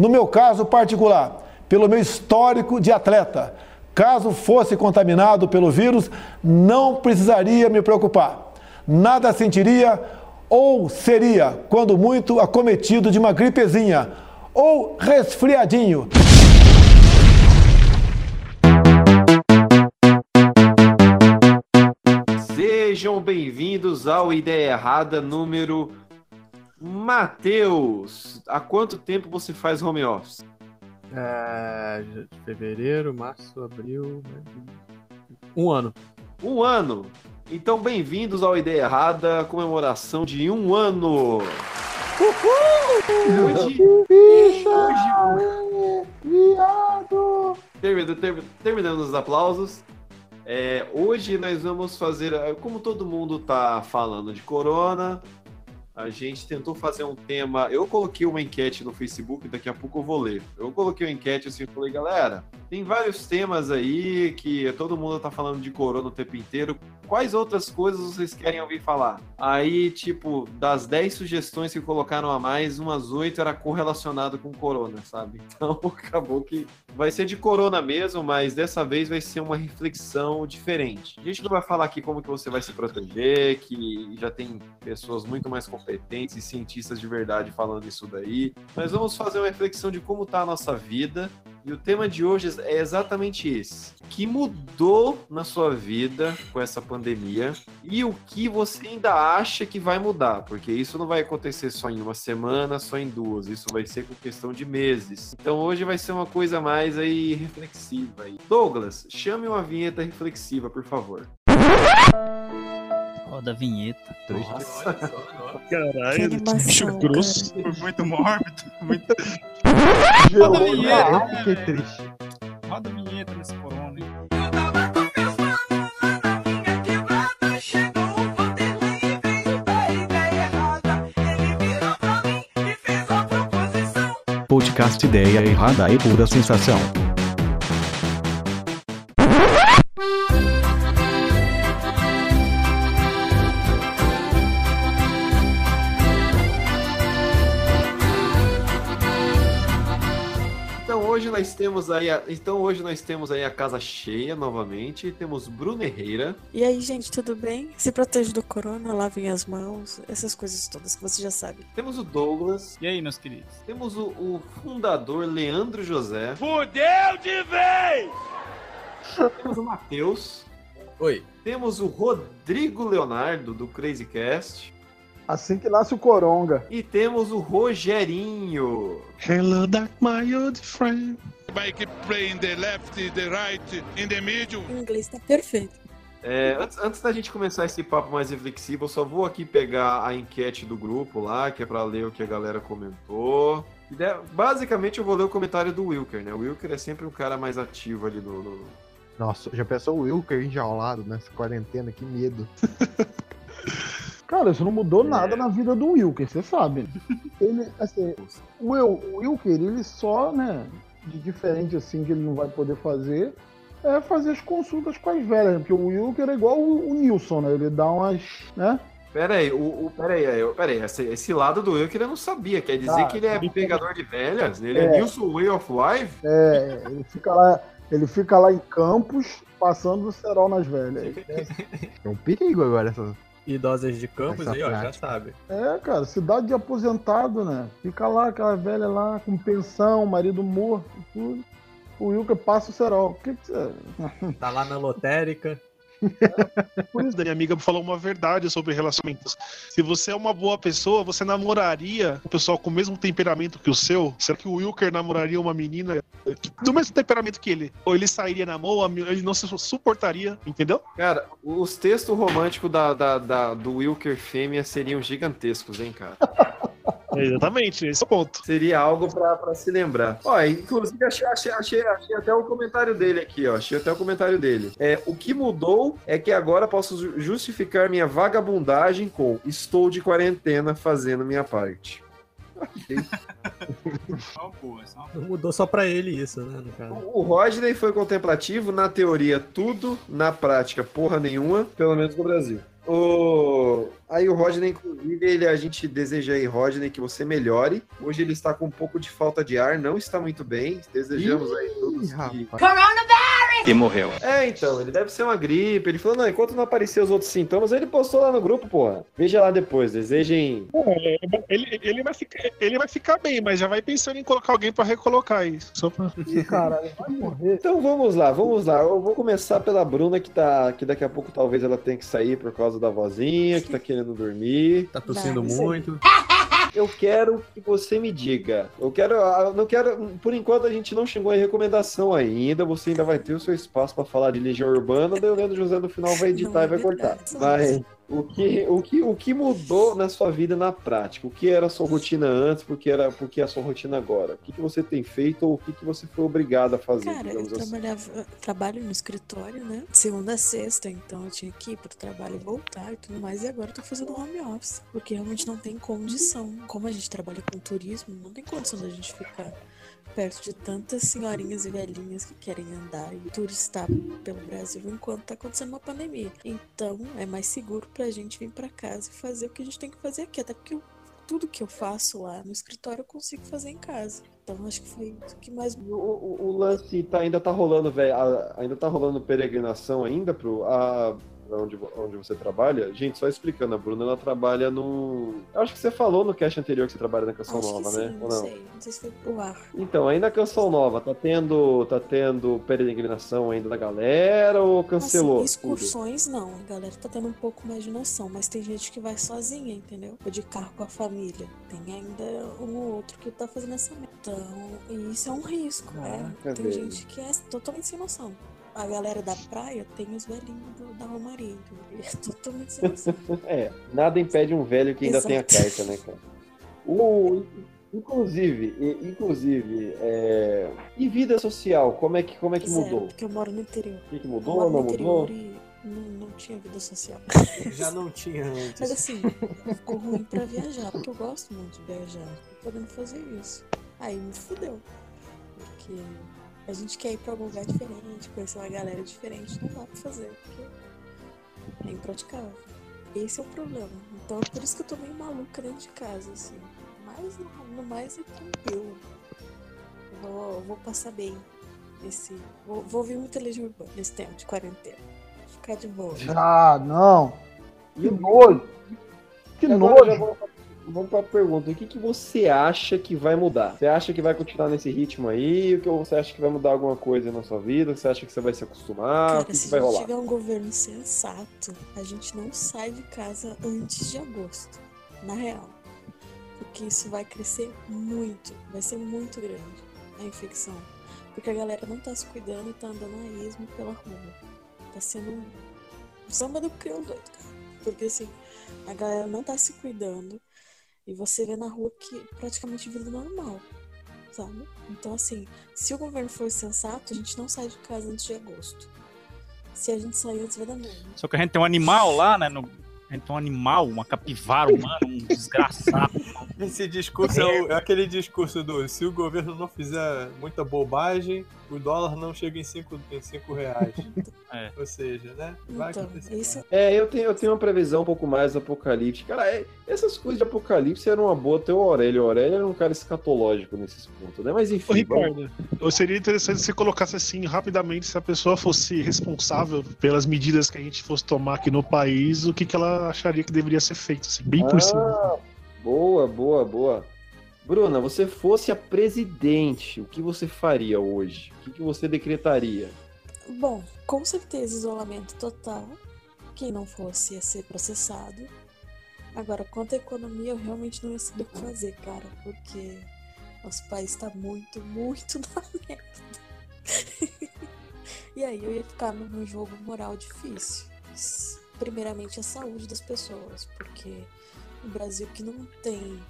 No meu caso particular, pelo meu histórico de atleta, caso fosse contaminado pelo vírus, não precisaria me preocupar. Nada sentiria ou seria, quando muito, acometido de uma gripezinha ou resfriadinho. Sejam bem-vindos ao Ideia Errada número Matheus. Há quanto tempo você faz home office? É, fevereiro, março, abril. Um ano. Um ano. Então, bem-vindos ao Ideia Errada, comemoração de um ano. Uhul! Hoje, hoje, viado! Terminando os aplausos. É, hoje nós vamos fazer, como todo mundo tá falando de corona, a gente tentou fazer um tema. Eu coloquei uma enquete no Facebook, daqui a pouco eu vou ler. Eu coloquei uma enquete assim, falei, galera, tem vários temas aí que todo mundo tá falando de corona o tempo inteiro. Quais outras coisas vocês querem ouvir falar? Aí, tipo, das 10 sugestões que colocaram a mais, umas 8 era correlacionado com corona, sabe? Então acabou que vai ser de corona mesmo, mas dessa vez vai ser uma reflexão diferente. A gente não vai falar aqui como que você vai se proteger, que já tem pessoas muito mais competentes e cientistas de verdade falando isso daí. Mas vamos fazer uma reflexão de como tá a nossa vida e o tema de hoje é exatamente esse. O que mudou na sua vida com essa pandemia e o que você ainda acha que vai mudar? Porque isso não vai acontecer só em uma semana, só em duas. Isso vai ser com questão de meses. Então hoje vai ser uma coisa mais aí reflexiva. Douglas, chame uma vinheta reflexiva, por favor. Roda a vinheta. Nossa. Caralho, bicho grosso. Muito mórbido. Muito... Roda a vinheta. Que triste. Roda a vinheta nesse corona. Podcast Ideia Errada e Pura Sensação. Temos aí a, então hoje nós temos aí a casa cheia novamente. Temos Bruno Herrera, E aí, gente, tudo bem? Se proteja do corona, lavem as mãos, essas coisas todas que você já sabe. temos o Douglas, E aí, meus queridos? temos o, o fundador Leandro José, Fudeu de vez! temos o Matheus, Oi. temos o Rodrigo Leonardo do Crazy Cast Assim que nasce o Coronga. e temos o Rogerinho. Hello, dark, my old friend. Vai que play in the left, the right, in the middle. O inglês tá perfeito. É, antes, antes da gente começar esse papo mais reflexivo, eu só vou aqui pegar a enquete do grupo lá, que é pra ler o que a galera comentou. Basicamente eu vou ler o comentário do Wilker, né? O Wilker é sempre um cara mais ativo ali no. no- Nossa, já pensou o Wilker enjaulado nessa quarentena? Que medo. Cara, isso não mudou nada na vida do Wilker, você sabe. Ele, assim, o, o Wilker, ele só, né, de diferente assim que ele não vai poder fazer, é fazer as consultas com as velhas, né? porque o Wilker é igual o, o Nilson, né? Ele dá umas, né? Pera aí, o, o, pera aí, aí, pera aí, esse, esse lado do Wilker eu não sabia. Quer dizer Ah, que ele é pegador de velhas? Ele é, É. Nilson Way of Life? É, ele fica lá, ele fica lá em Campos passando o cerol nas velhas. É um perigo agora essa. Idosas de campos Essa aí, ó, já sabe. É, cara, cidade de aposentado, né? Fica lá, aquela velha lá, com pensão, marido morto, tudo. O Wilker passa o cerol. O que que você... Tá lá na lotérica. Pois da minha amiga falou uma verdade sobre relacionamentos. Se você é uma boa pessoa, você namoraria o pessoal com o mesmo temperamento que o seu? Será que o Wilker namoraria uma menina do mesmo temperamento que ele? Ou ele sairia na mão, ele não se suportaria, entendeu? Cara, os textos românticos da, da, da- do Wilker fêmea seriam gigantescos, hein, cara? Exatamente, esse é o ponto. Seria algo pra, pra se lembrar. Ó, inclusive achei, achei, achei, achei até o comentário dele aqui, ó. Achei até o comentário dele. É, o que mudou é que agora posso ju- justificar minha vagabundagem com estou de quarentena fazendo minha parte. Não mudou só pra ele isso, né? No caso. O Rodney foi contemplativo, na teoria tudo, na prática porra nenhuma, pelo menos no Brasil. O... Aí o Rodney, inclusive, ele, a gente deseja aí, Rodney, que você melhore. Hoje ele está com um pouco de falta de ar, não está muito bem. Desejamos aí todos que... E morreu. É, então, ele deve ser uma gripe. Ele falou, não, enquanto não aparecer os outros sintomas, ele postou lá no grupo, porra. Veja lá depois, desejem... É, Ele, ele, vai ficar, ele vai ficar bem, mas já vai pensando em colocar alguém pra recolocar isso. Só pra... Ih, caralho, vai morrer. Então vamos lá, vamos lá. Eu vou começar pela Bruna, que tá. Que daqui a pouco talvez ela tenha que sair por causa da vozinha, que tá querendo dormir. Tá tossindo muito. Eu quero que você me diga. Eu quero. Eu não quero. Por enquanto a gente não chegou em recomendação ainda. Você ainda vai ter o seu espaço pra falar de Legião Urbana. Daí o Leandro José no final vai editar Não e vai cortar. verdade. O que, o, que, o que mudou na sua vida na prática? O que era a sua rotina antes? Porque era porque é a sua rotina agora? O que, que você tem feito ou o que, que você foi obrigado a fazer? Cara, eu assim? trabalhava, eu trabalho no escritório, né? Segunda a sexta, então eu tinha que ir pro trabalho e voltar e tudo mais. E agora eu tô fazendo home office, porque realmente não tem condição. Como a gente trabalha com turismo, não tem condição da gente ficar perto de tantas senhorinhas e velhinhas que querem andar e turistar pelo Brasil enquanto tá acontecendo uma pandemia. Então é mais seguro pra gente vir pra casa e fazer o que a gente tem que fazer aqui, até porque eu- tudo que eu faço lá no escritório eu consigo fazer em casa. Então acho que foi o que mais O, o- o lance tá, ainda tá rolando, velho. Ainda tá rolando peregrinação ainda pro. A, onde, onde você trabalha? Gente, só explicando, a Bruna ela trabalha no. Eu acho que você falou no cast anterior que você trabalha na Canção Acho Nova, né? sim, Ou não, não? sei. Não sei se foi pro ar. Então, aí na Canção Nova, tá tendo, tá tendo peregrinação ainda da galera ou cancelou? Assim, tudo? excursões não, a galera tá tendo um pouco mais de noção, mas tem gente que vai sozinha, entendeu? Ou de carro com a família. Tem ainda um ou outro que tá fazendo essa meta. Então, isso é um risco, né? Caraca, Tem velho. gente que é totalmente sem noção. A galera da praia tem os velhinhos do- da Romaria, é totalmente. É, nada impede um velho que ainda Exato. tem a carta, né, cara? O, inclusive, e- inclusive, é, e vida social, como é que, como é que Zero, mudou? porque eu moro no interior. O que, que Eu mudou ou não mudou? interior e não, não tinha vida social. Já não tinha Mas antes. assim, ficou ruim pra viajar, porque eu gosto muito de viajar. Tô podendo fazer isso. Aí me fudeu. Porque a gente quer ir pra algum lugar diferente, conhecer uma galera diferente, não dá pra fazer, porque é impraticável. Esse é o problema. Então é por isso que eu tô meio maluca dentro de casa, assim. Mas no, no mais é tranquilo. Vou, vou passar bem esse. Vou, vou ouvir muita Legião Urbana nesse tempo de quarentena. Ficar de boa. Ah, não. Que nojo. Que nojo. Vamos, vamos pra pergunta. O que, que você acha que vai mudar? Você acha que vai continuar nesse ritmo aí? Ou que você acha que vai mudar alguma coisa na sua vida? Você acha que você vai se acostumar? o Cara, que, se que vai a rolar? tiver um governo sensato, a gente não sai de casa antes de agosto. Na real. Porque isso vai crescer muito. Vai ser muito grande a infecção. Porque a galera não tá se cuidando e tá andando a esmo pela rua. Tá sendo um samba do crioulo doido, cara. Porque assim, a galera não tá se cuidando. E você vê na rua que praticamente vida normal. Sabe? Então, assim, se o governo for sensato, a gente não sai de casa antes de agosto. Se a gente sair antes, vai dar merda. Só que a gente tem um animal lá, né? no- A gente tem um animal, uma capivara humana, um desgraçado. Esse discurso é, o- é aquele discurso do se o governo não fizer muita bobagem, o dólar não chega em 5 em cinco reais. É. Ou seja, né? Vai Então, acontecer. isso É, eu tenho, eu tenho uma previsão um pouco mais apocalíptica. Cara, é- essas coisas de apocalipse eram uma boa ter o Aurélio. O Aurélio era um cara escatológico nesses pontos, né? Mas enfim. vamos- Ricardo, eu seria interessante se você colocasse assim rapidamente se a pessoa fosse responsável pelas medidas que a gente fosse tomar aqui no país, o que, que ela acharia que deveria ser feito, assim, bem por cima. Ah, boa, boa, boa. Bruna, você fosse a presidente, o que você faria hoje? O que, que você decretaria? Bom, com certeza isolamento total. Quem não fosse ia ser processado. Agora, quanto à economia, eu realmente não ia saber o que fazer, cara, porque nosso país tá muito, muito na merda. e aí eu ia ficar num jogo moral difícil. Primeiramente a saúde das pessoas, porque no Brasil que não tem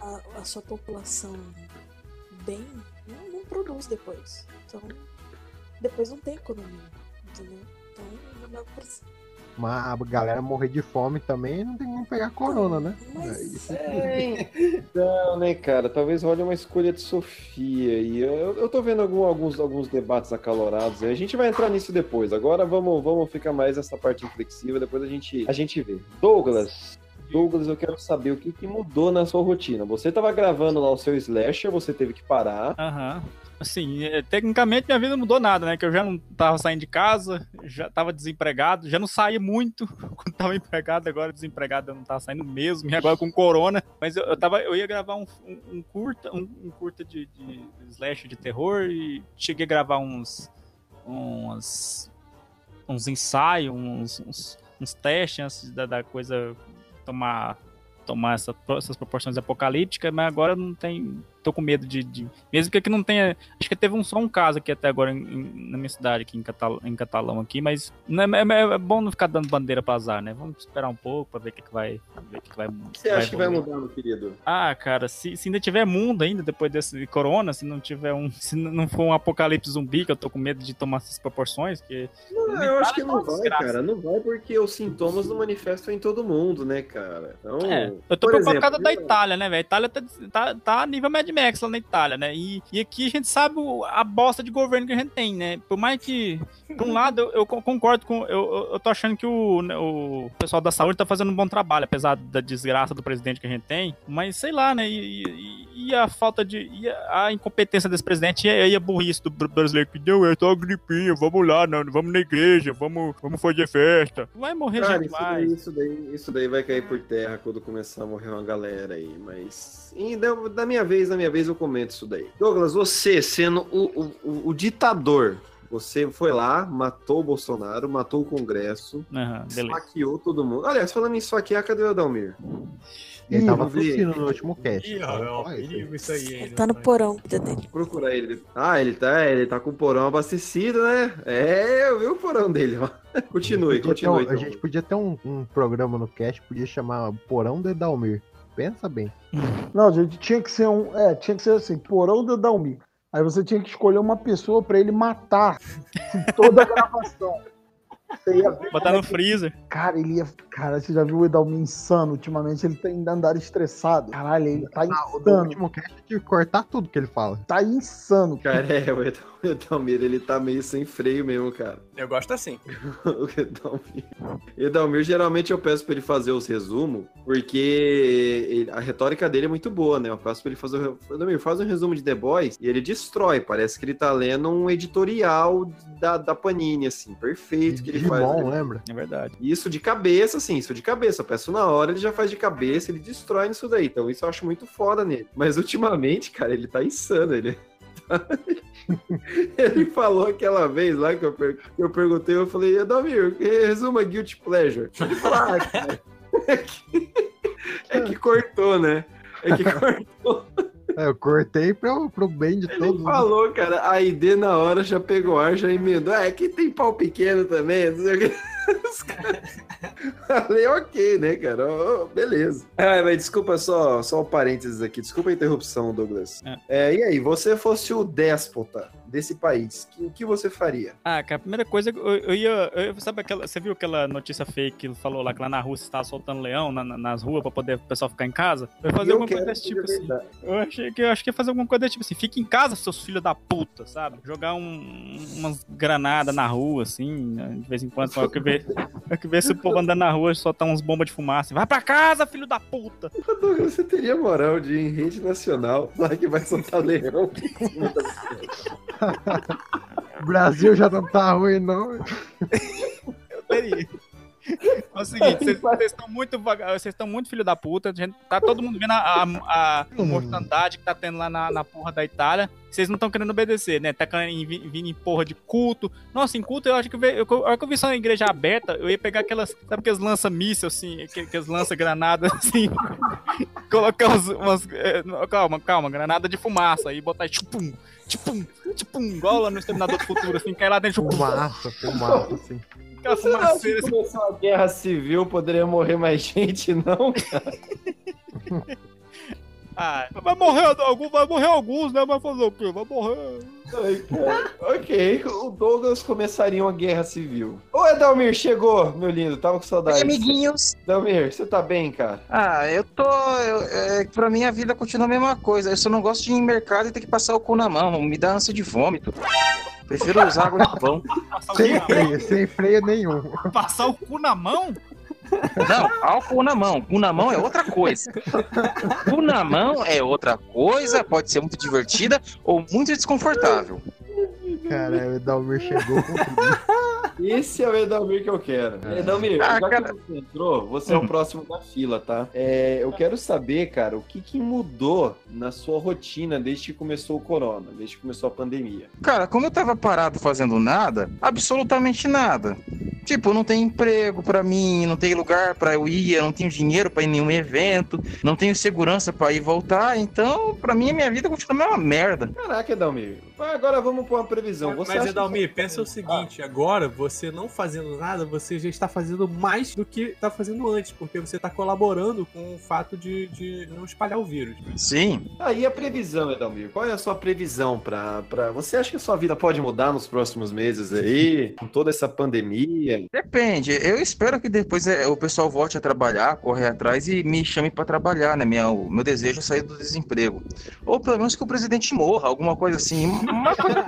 a, a sua população bem, não, não produz depois. Então, depois não tem economia, entendeu? Então não dá pra Mas a galera morrer de fome também não tem como pegar corona, né? Mas É, então, né, cara? Talvez role uma escolha de Sofia. E eu, eu tô vendo algum- alguns, alguns debates acalorados. aí. A gente vai entrar nisso depois. Agora vamos, vamos ficar mais nessa parte inflexível. Depois a gente, a gente vê. Douglas. Douglas, eu quero saber o que, que mudou na sua rotina. Você tava gravando lá o seu slasher, você teve que parar. Aham. Assim, é, tecnicamente minha vida não mudou nada, né? Que eu já não tava saindo de casa, já tava desempregado, já não saía muito quando tava empregado, agora desempregado eu não tava saindo mesmo, e agora com corona. Mas eu, eu, tava, eu ia gravar um, um, um curta, um, um curta de, de slash de terror e cheguei a gravar uns. uns. uns ensaios, uns, uns, uns testes antes da, da coisa tomar tomar essa, essas proporções apocalípticas, mas agora não tem. Tô com medo de. de- mesmo que aqui não tenha. Acho que teve um, só um caso aqui até agora em- em- na minha cidade, aqui em, Catal, em Catalão, aqui, mas não é, é- é bom não ficar dando bandeira pra azar, né? Vamos esperar um pouco pra ver o que, que vai. Ver o que, que vai O que você acha que vai evoluir. mudar, meu querido? Ah, cara, se, se ainda tiver mundo ainda depois desse corona, se não tiver um. Se não for um apocalipse zumbi, que eu tô com medo de tomar essas proporções, que. Não, eu acho que não vai, desgraça. cara. Não vai porque os sintomas não manifestam em todo mundo, né, cara? Então, É, eu tô preocupado por causa exemplo, da Itália, né, velho? A Itália tá, tá, tá a nível Mad Max lá na Itália, né? E, e aqui a gente sabe o- a bosta de governo que a gente tem, né? Por mais que, por um lado, eu, eu con- concordo com. Eu, eu, tô achando que o, né, o pessoal da saúde tá fazendo um bom trabalho, apesar da desgraça do presidente que a gente tem. Mas sei lá, né? E, e- e a falta de. E a, a incompetência desse presidente e a, burrice do br- brasileiro que deu, é só gripinha, vamos lá, não, vamos na igreja, vamos, vamos fazer festa. Vai morrer Cara, gente isso daí, mais. isso, daí, isso daí vai cair por terra quando começar a morrer uma galera aí, mas. E da, da minha vez, da minha vez eu comento isso daí. Douglas, você sendo o, o, o- ditador, você foi lá, matou o Bolsonaro, matou o Congresso, beleza. esfaqueou todo mundo. Aliás, falando em esfaquear, cadê o Adalmir? Ele Ih, tava tossindo no último cast. Ih, ó, isso aí. ele tá no porão, cuida dele. Procura ele. Ah, ele tá, ele tá com o porão abastecido, né? É, eu vi o porão dele, ó. Continue, ter um- continue. a então. gente podia ter um, um programa no cast, podia chamar Porão de Dalmir. Pensa bem. Não, gente, tinha que ser um. É, tinha que ser assim, porão do Dalmi. Aí você tinha que escolher uma pessoa pra ele matar toda a gravação. Você ia ver. Botar no freezer. Cara, ele ia. Cara, você já viu o Edalmi insano ultimamente? Ele tem andado estressado. Caralho, ele tá Ah, o insano. último cast que cortar tudo que ele fala. Tá insano. Cara, é, o o Edalmir, ele tá meio sem freio mesmo, cara. Eu gosto assim. o Edalmir. Edalmir, geralmente eu peço pra ele fazer os resumos, porque ele- a retórica dele é muito boa, né? Eu peço pra ele fazer. o- Edalmir, faz um resumo de The Boys e ele destrói. Parece que ele tá lendo um editorial da, da Panini, assim, perfeito que ele faz. Né? lembra? É verdade. Isso de cabeça, assim, isso de cabeça. Eu peço na hora, ele já faz de cabeça, ele destrói nisso daí. Então isso eu acho muito foda nele. Mas ultimamente, cara, ele tá insano. Ele, ele falou aquela vez lá que eu, per- que eu perguntei, eu falei, Adalmir, resuma Guilty Pleasure. Ele falou, ah, cara, é que, é que cortou, né? É que cortou. É, eu cortei pro, pro bem de Ele todos. né? falou, cara, a ID na hora já pegou ar, já emendou. Ah, aqui tem pau pequeno também, não sei o que. Os caras- Falei, ok, né, cara? Ó, beleza. Ah, mas desculpa só, só um parênteses aqui, desculpa a interrupção, Douglas. É, e aí, você fosse o déspota desse país, que- o que você faria? Ah, cara, a primeira coisa, eu, eu ia. eu- sabe aquela. Você viu aquela notícia fake que falou lá que lá na Rússia estava soltando leão na- na- nas ruas pra poder o pessoal ficar em casa? Eu ia fazer eu alguma coisa desse tipo assim. Eu achei que eu acho que ia fazer alguma coisa desse tipo assim. Fica em casa, seus filhos da puta, sabe? Jogar um, umas granadas na rua, assim, né, de vez em quando. Só que ver, que ver se o povo andando na rua e soltar uns bombas de fumaça. Vai pra casa, filho da puta! Douglas, você teria moral de ir em rede nacional, lá que vai soltar leão. Brasil já não tá ruim, não. Eu teria. É o seguinte, vocês- estão muito vocês estão muito filho da puta. A gente, tá todo mundo vendo a, a, a mortandade que tá tendo lá na, na porra da Itália. Vocês não estão querendo obedecer, né? Tá querendo vir, em porra de culto. Nossa, em culto eu acho que eu, eu, a hora que eu vi só uma igreja aberta, eu ia pegar aquelas. Sabe aqueles lança-míssil, assim, que- aqueles lança-granadas, assim. colocar uns, umas. eh, calma, calma, granada de fumaça e botar tipo Tipum, tipum, igual lá no Exterminador do Futuro, assim, cai lá dentro. Fumaça, fumaça, assim. Aquela Você fumaceira, que assim. começar uma guerra civil poderia morrer mais gente, não, cara? Ah, vai morrer algum, vai morrer alguns, né? Vai fazer o quê? Vai morrer. ok, o Douglas começaria uma guerra civil. Ô, Edalmir, chegou, meu lindo, tava com saudade. Oi, amiguinhos. Edalmir, você tá bem, cara? Ah, eu tô. Eu, é, pra mim a vida continua a mesma coisa. Eu só não gosto de ir em mercado e ter que passar o cu na mão. Me dá ânsia de vômito. Prefiro usar água de pão. Sem freio, sem freio nenhum. Passar o cu na mão? Não, álcool na mão. Cu na mão é outra coisa. Cu na mão é outra coisa, pode ser muito divertida ou muito desconfortável. Cara, o Edalmir chegou com tudo. Esse é o Edalmir que eu quero. Edalmir, Ah, já cara. que você entrou, você é o próximo da fila, tá? É, eu quero saber, cara, o que, que mudou na sua rotina desde que começou o corona, desde que começou a pandemia. Cara, como eu tava parado fazendo nada, absolutamente nada. Tipo, não tem emprego pra mim, não tem lugar pra eu ir, eu não tenho dinheiro pra ir em nenhum evento, não tenho segurança pra ir e voltar, então, pra mim, a minha vida continua a mesma merda. Caraca, Edalmir. Agora vamos pôr uma previsão. Você Mas, Edalmir, que- pensa o seguinte: agora, você não fazendo nada, você já está fazendo mais do que está fazendo antes, porque você está colaborando com o fato de, de não espalhar o vírus. Sim. Aí a previsão, Edalmir. Qual é a sua previsão pra, pra. Você acha que a sua vida pode mudar nos próximos meses aí? Com toda essa pandemia? Depende. Eu espero que depois é, o pessoal volte a trabalhar, correr atrás e me chame pra trabalhar, né? Minha, o meu desejo é sair do desemprego. Ou pelo menos que o presidente morra, alguma coisa assim. Uma coisa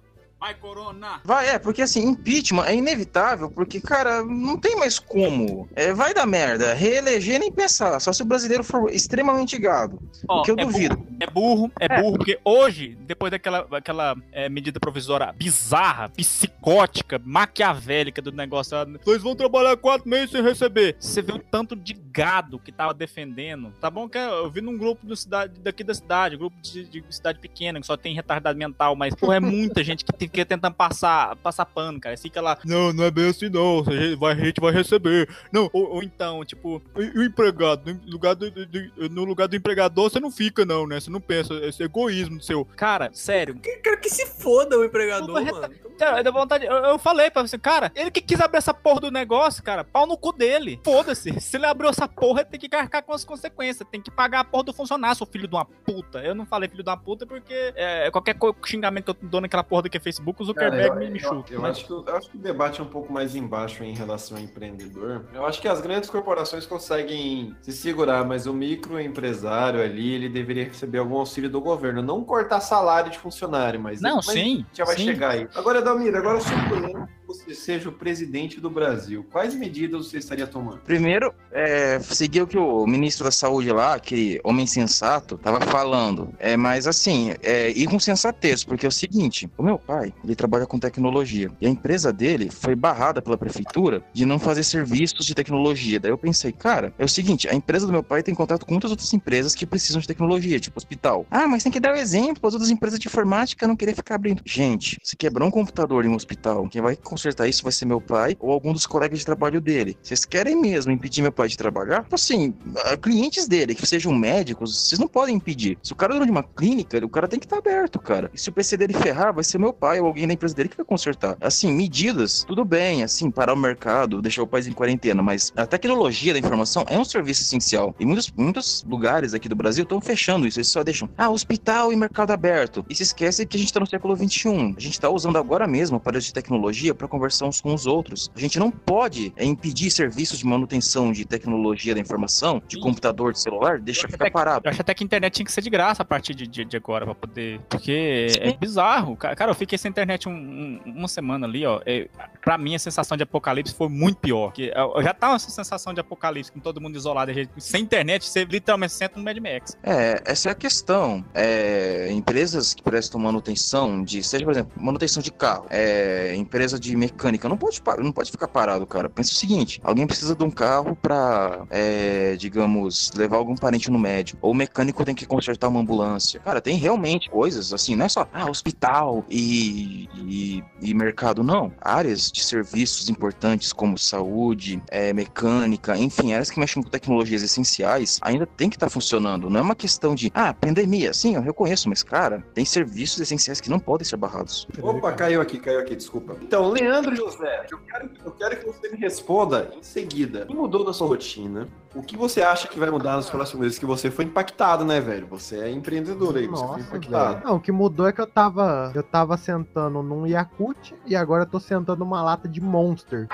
Vai, Corona! Vai, é, porque assim, impeachment é inevitável, porque, cara, não tem mais como. É, vai dar merda. Reeleger nem pensar, só se o brasileiro for extremamente gado. Ó, o que eu é duvido. Burro, é burro, é burro, porque hoje, depois daquela, daquela é, medida provisória bizarra, psicótica, maquiavélica do negócio, vocês vão trabalhar quatro meses sem receber. Você vê o tanto de gado que tava defendendo. Tá bom que eu vi num grupo do cidade, daqui da cidade, grupo de, de cidade pequena, que só tem retardado mental, mas, pô, é muita gente que fica tentando passar, passar pano, cara. Fica lá, não, não é bem assim não, a gente vai, a gente vai receber. Não, ou, ou então, tipo, e o empregado, no lugar do, do- do- no lugar do empregador, você não fica, não, né? Você não pensa, esse egoísmo seu. Cara, sério. Cara, que se foda o empregador, mano. Cara, dá vontade, eu, eu falei pra você, cara, ele que quis abrir essa porra do negócio, cara, pau no cu dele. Foda-se. Se ele abriu essa porra, ele tem que carregar com as consequências. Tem que pagar a porra do funcionário, seu filho de uma puta. Eu não falei filho de uma puta porque é, qualquer xingamento que eu dou naquela porra do que é Facebook, o Zuckerberg Cara, me, me chuta. Eu, Mas- acho que, eu acho que o debate é um pouco mais embaixo em relação ao empreendedor. Eu acho que as grandes corporações conseguem se segurar, mas o microempresário ali, ele deveria receber algum auxílio do governo. Não cortar salário de funcionário, mas... Não, mas sim, Já vai sim. chegar aí. Agora, Dalmir, agora suponhando que você seja o presidente do Brasil, quais medidas você estaria tomando? Primeiro, é, seguir o que o ministro da Saúde lá, aquele homem sensato, tava falando. É, mas assim, é, ir com sensatez, porque é o seguinte: o meu pai, ele trabalha com tecnologia. E a empresa dele foi barrada pela prefeitura de não fazer serviços de tecnologia. Daí eu pensei, cara, é o seguinte: a empresa do meu pai tem contato com muitas outras empresas que precisam de tecnologia, tipo hospital. Ah, mas tem que dar o exemplo, as outras empresas de informática não querer ficar abrindo. Gente, se quebrar um computador em um hospital, quem vai consertar isso vai ser meu pai ou algum dos colegas de trabalho dele. Vocês querem mesmo impedir meu pai de trabalhar? Tipo Assim, ah, clientes dele, que sejam médicos, vocês não podem impedir. Se o cara é de uma clínica, o cara tem que estar aberto, cara. E se o PC dele ferrar, vai ser meu pai ou alguém da empresa dele que vai consertar. Assim, medidas, tudo bem, assim, parar o mercado, deixar o país em quarentena, mas a tecnologia da informação é um serviço essencial. E muitos, muitos lugares aqui do Brasil estão fechando isso. Eles só deixam, ah, hospital e mercado aberto. E se esquece que a gente tá no século XXI. A gente tá usando agora mesmo aparelhos de tecnologia para conversar uns com os outros. A gente não pode é, impedir serviços de manutenção de tecnologia da informação, de computador, de celular, deixa ficar parado. Eu acho até que a internet tinha que ser de graça a partir de, de, de agora pra poder. Porque é bizarro. Ca- Cara, eu fiquei sem internet um- um- uma semana ali, ó. É, pra mim, a sensação de apocalipse foi muito pior. Que eu, eu já tava essa sensação de apocalipse, com todo mundo isolado, gente- sem internet, você literalmente senta no Mad Max. É, essa é a questão. É, empresas que prestam manutenção de, seja, por exemplo, manutenção de carro, é, empresa de mecânica, não pode, parar, não pode ficar parado, cara. Pensa o seguinte: alguém precisa de um carro pra, é, digamos, levar algum parente no médico, ou o mecânico tem que consertar uma ambulância. Cara, tem realmente coisas assim, não é só ah, hospital e, e, e mercado, não. Áreas de serviços importantes como saúde, é, mecânica, enfim, áreas que mexem com tecnologias essenciais ainda tem que estar funcionando. Não é uma questão de, ah, pandemia, sim, eu reconheço, mas cara, tem serviços essenciais que não podem ser barrados. Opa, caiu aqui, caiu aqui, desculpa. Então, Leandro José, eu quero, eu quero que você me responda em seguida. O que mudou na sua rotina? O que você acha que vai mudar nos próximos meses? Que você foi impactado, né, velho? Você é empreendedor aí, você foi Nossa, impactado. velho. Não, o que mudou é que eu tava. Eu tava sentando num Yakut e agora eu tô sentando numa lata de Monster.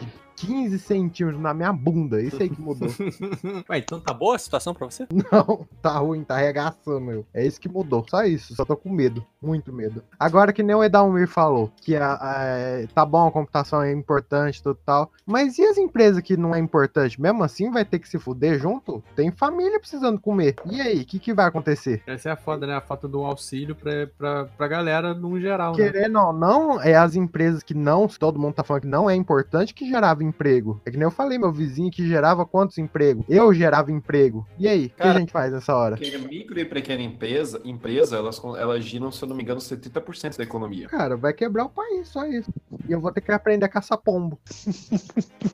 De 15 centímetros na minha bunda. Isso aí que mudou. Ué, então tá boa a situação pra você? Não, tá ruim, tá arregaçando eu. É isso que mudou. Só isso. Só tô com medo. Muito medo. Agora que nem o Edalmir falou, que a, a- tá bom, a computação é importante, tudo tal. Mas e as empresas que não é importante? Mesmo assim vai ter que se fuder junto? Tem família precisando comer. E aí, o que, que vai acontecer? Essa é a foda, né? A falta do auxílio pra, pra, pra galera no geral, né? Querendo ou não, é as empresas que não, se todo mundo tá falando que não é importante, que gerava emprego. É que nem eu falei, meu vizinho que gerava quantos empregos? Eu gerava emprego. E aí, o que a gente faz nessa hora? Porque micro e pequena empresa, empresa elas, elas giram, se eu não me engano, 70% da economia. Cara, vai quebrar o país, só isso. E eu vou ter que aprender a caçar pombo.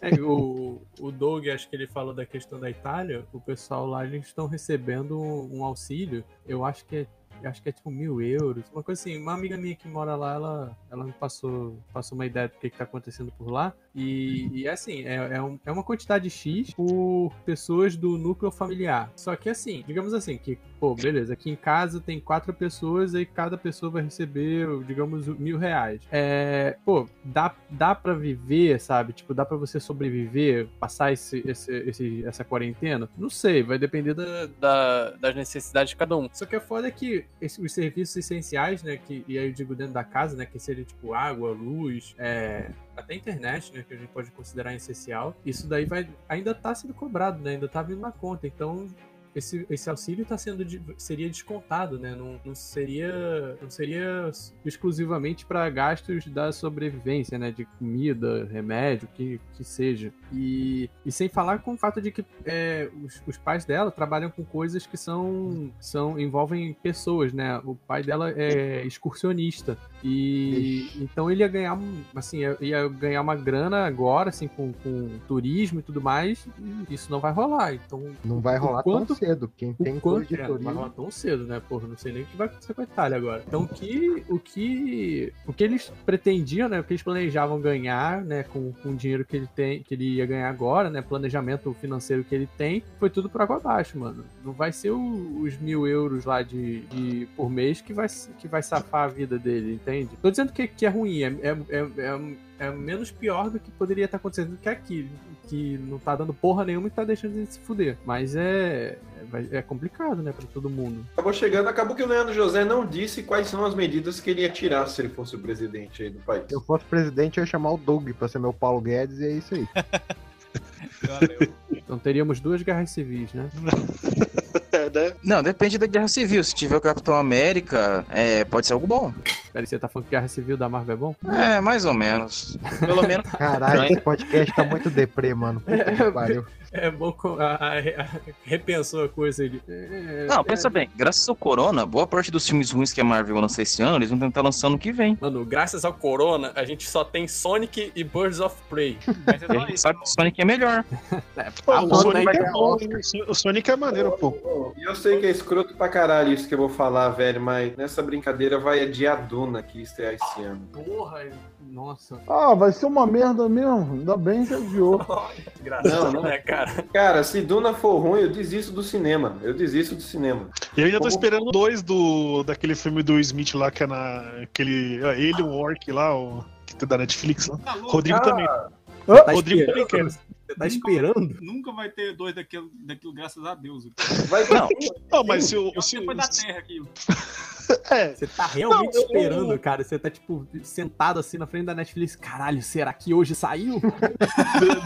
É, o, o Doug, acho que ele falou da questão da Itália, o pessoal lá, eles estão recebendo um auxílio, eu acho que é acho que é tipo mil euros, uma coisa assim. Uma amiga minha que mora lá, ela, ela me passou, passou uma ideia do que, que tá acontecendo por lá. E, e assim, é, é, um- é uma quantidade X por pessoas do núcleo familiar. Só que assim, digamos assim, que, pô, beleza, aqui em casa tem quatro pessoas e cada pessoa vai receber, digamos, mil reais. É, pô, dá, dá pra viver, sabe? Tipo, dá pra você sobreviver, passar esse, esse, esse- essa quarentena? Não sei, vai depender da, da- das necessidades de cada um. Só que a foda é que os serviços essenciais, né, que, e aí eu digo dentro da casa, né, que seria tipo água, luz, é, até internet, né, que a gente pode considerar essencial, isso daí vai ainda tá sendo cobrado, né, ainda tá vindo na conta, então esse, esse auxílio tá sendo seria descontado, né? Não, não seria não seria exclusivamente para gastos da sobrevivência, né? De comida, remédio, que, que seja. E, e sem falar com o fato de que é, os, os pais dela trabalham com coisas que são, são envolvem pessoas, né? O pai dela é excursionista e então ele ia ganhar assim ia- ia ganhar uma grana agora assim com, com turismo e tudo mais. E isso não vai rolar. Então Não vai rolar quanto- cedo. Quem tem o coisa quanto, de é, tão cedo, né? Porra, não sei nem o que vai acontecer com a Itália agora. Então, o que, o que, o que eles pretendiam, né? O que eles planejavam ganhar, né? Com, com o dinheiro que ele tem, que ele ia ganhar agora, né? Planejamento financeiro que ele tem, foi tudo por água abaixo, mano. Não vai ser o- os mil euros lá de, de- por mês que vai, que vai safar a vida dele, entende? Tô dizendo que, que é ruim, é, é, é, é- é menos pior do que poderia estar acontecendo que aqui, que não tá dando porra nenhuma e tá deixando ele se fuder. Mas é, é, é complicado, né, pra todo mundo. Acabou chegando, acabou que o Leandro José não disse quais são as medidas que ele ia tirar se ele fosse o presidente aí do país. Se eu fosse presidente, eu ia chamar o Doug pra ser meu Paulo Guedes e é isso aí. Então teríamos duas guerras civis, né? Não, depende da guerra civil. Se tiver o Capitão América, é, pode ser algo bom. Peraí, você tá falando que guerra civil da Marvel é bom? É, mais ou menos. Pelo menos. Caralho, esse podcast tá muito deprê, mano. Puta que pariu. É bom a- a- a- repensou a coisa ele. É, Não, pensa bem, graças ao Corona, boa parte dos filmes ruins que a Marvel lança esse ano, eles vão tentar lançar ano que vem. Mano, graças ao Corona, a gente só tem Sonic e Birds of Prey. Mas é isso. sabe que o Sonic é melhor. Pô, Ah, o, Sonic é ganhar bom, o Sonic é maneiro, pô. E eu sei que é escroto pra caralho isso que eu vou falar, velho, mas nessa brincadeira vai adiar Duna que estrear esse ano. Porra, nossa. Ah, vai ser uma merda mesmo. Ainda bem que adiou. Engraçado, Não, não. né, cara? Cara, se Duna for ruim, eu desisto do cinema. Eu desisto do cinema. E eu ainda tô Como- esperando dois do, daquele filme do Smith lá, que é na. Aquele. é, Ele, o Orc lá, o, que tem da Netflix lá. Tá louco? Rodrigo também. Tá Rodrigo também quer. Você tá esperando? Nunca vai ter dois daquilo, daquilo graças a Deus. Vai Não, Não, mas se o. Se, da terra aquilo. É, Você tá realmente Não, eu- esperando, cara. Você tá, tipo, sentado assim na frente da Netflix. Caralho, será que hoje saiu?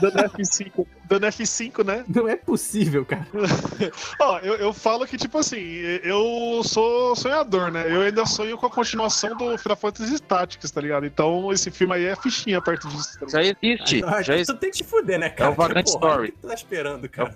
dando F5. Dando F5, né? Não é possível, cara. Ó, eu, eu falo que, tipo assim, eu sou sonhador, né? Eu ainda sonho com a continuação do Final Fantasy Tactics, tá ligado? Então esse filme aí é fichinha perto disso. Tá já existe. Ah, Já tu existe. tem que te fuder, né, cara? É o Vagrant Porra, Story. O que tu tá esperando, cara?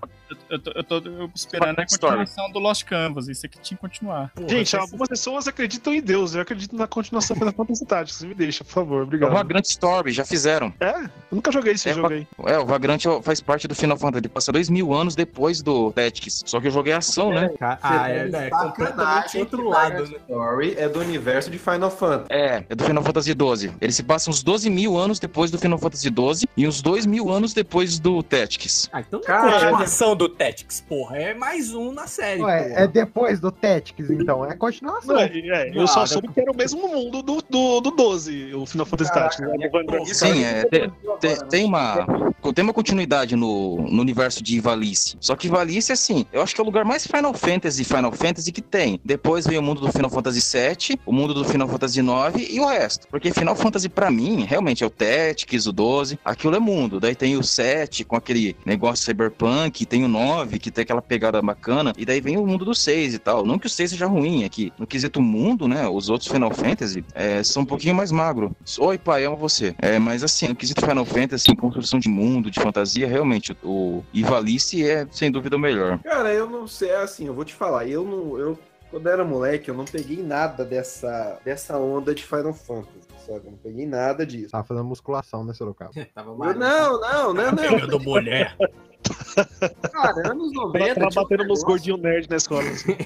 eu tô, eu tô esperando a continuação do Lost Canvas. Isso aqui tinha que continuar. Porra, Gente, algumas pessoas acreditam em Deus. Eu acredito na continuação da Final Fantasy Tactics. Me deixa, por favor. Obrigado. O Vagrant Story, já fizeram. É? Eu nunca joguei esse é, jogo aí. É, o Vagrant faz parte do Final Fantasy. Ele passa dois mil anos depois do Tactics. Só que eu joguei ação, né? Ah, é, é completamente outro lado, né? Story é do universo de Final Fantasy. É, é do Final Fantasy XII. Ele se passa uns 12 mil anos depois do Final Fantasy XII e uns 2 mil anos depois do Tactics. Ah, então não é continuação do Tactics, porra. É mais um na série. Ué, é depois do Tactics, então. É continuação. Não, é, é, eu só soube que era o mesmo mundo do, do, do 12, o Final Fantasy Tactics. Né? Sim, é, tem, tem, uma, tem uma continuidade no, no universo de Ivalice. Só que Ivalice, assim, eu acho que é o lugar mais Final Fantasy Final Fantasy que tem. Depois vem o mundo do Final Fantasy VII, o mundo do Final Fantasy IX e o resto. Porque Final Fantasy, pra mim, realmente é o Tactics, o 12, aquilo é mundo. Daí tem o 7 com aquele negócio cyberpunk, tem o 9 que tem aquela pegada bacana, e daí vem o mundo do 6 e tal. Não que o 6 seja ruim, é que no quesito mundo, né, os outros Final Fantasy é, são um pouquinho mais magro. Oi, pai, amo você. É, mas assim, no quesito Final Fantasy, construção de mundo, de fantasia, realmente, o Ivalice é sem dúvida o melhor. Cara, eu não sei, assim, eu vou te falar, eu não. Eu quando eu era moleque, eu não peguei nada dessa, dessa onda de Final Fantasy, sabe? Eu não peguei nada disso. Tava fazendo musculação, né, Sorocaba? Tava mal. Não, não, não, não. Pegando mulher. Cara, anos 90. Tava batendo nos gordinhos nerd na escola. Assim.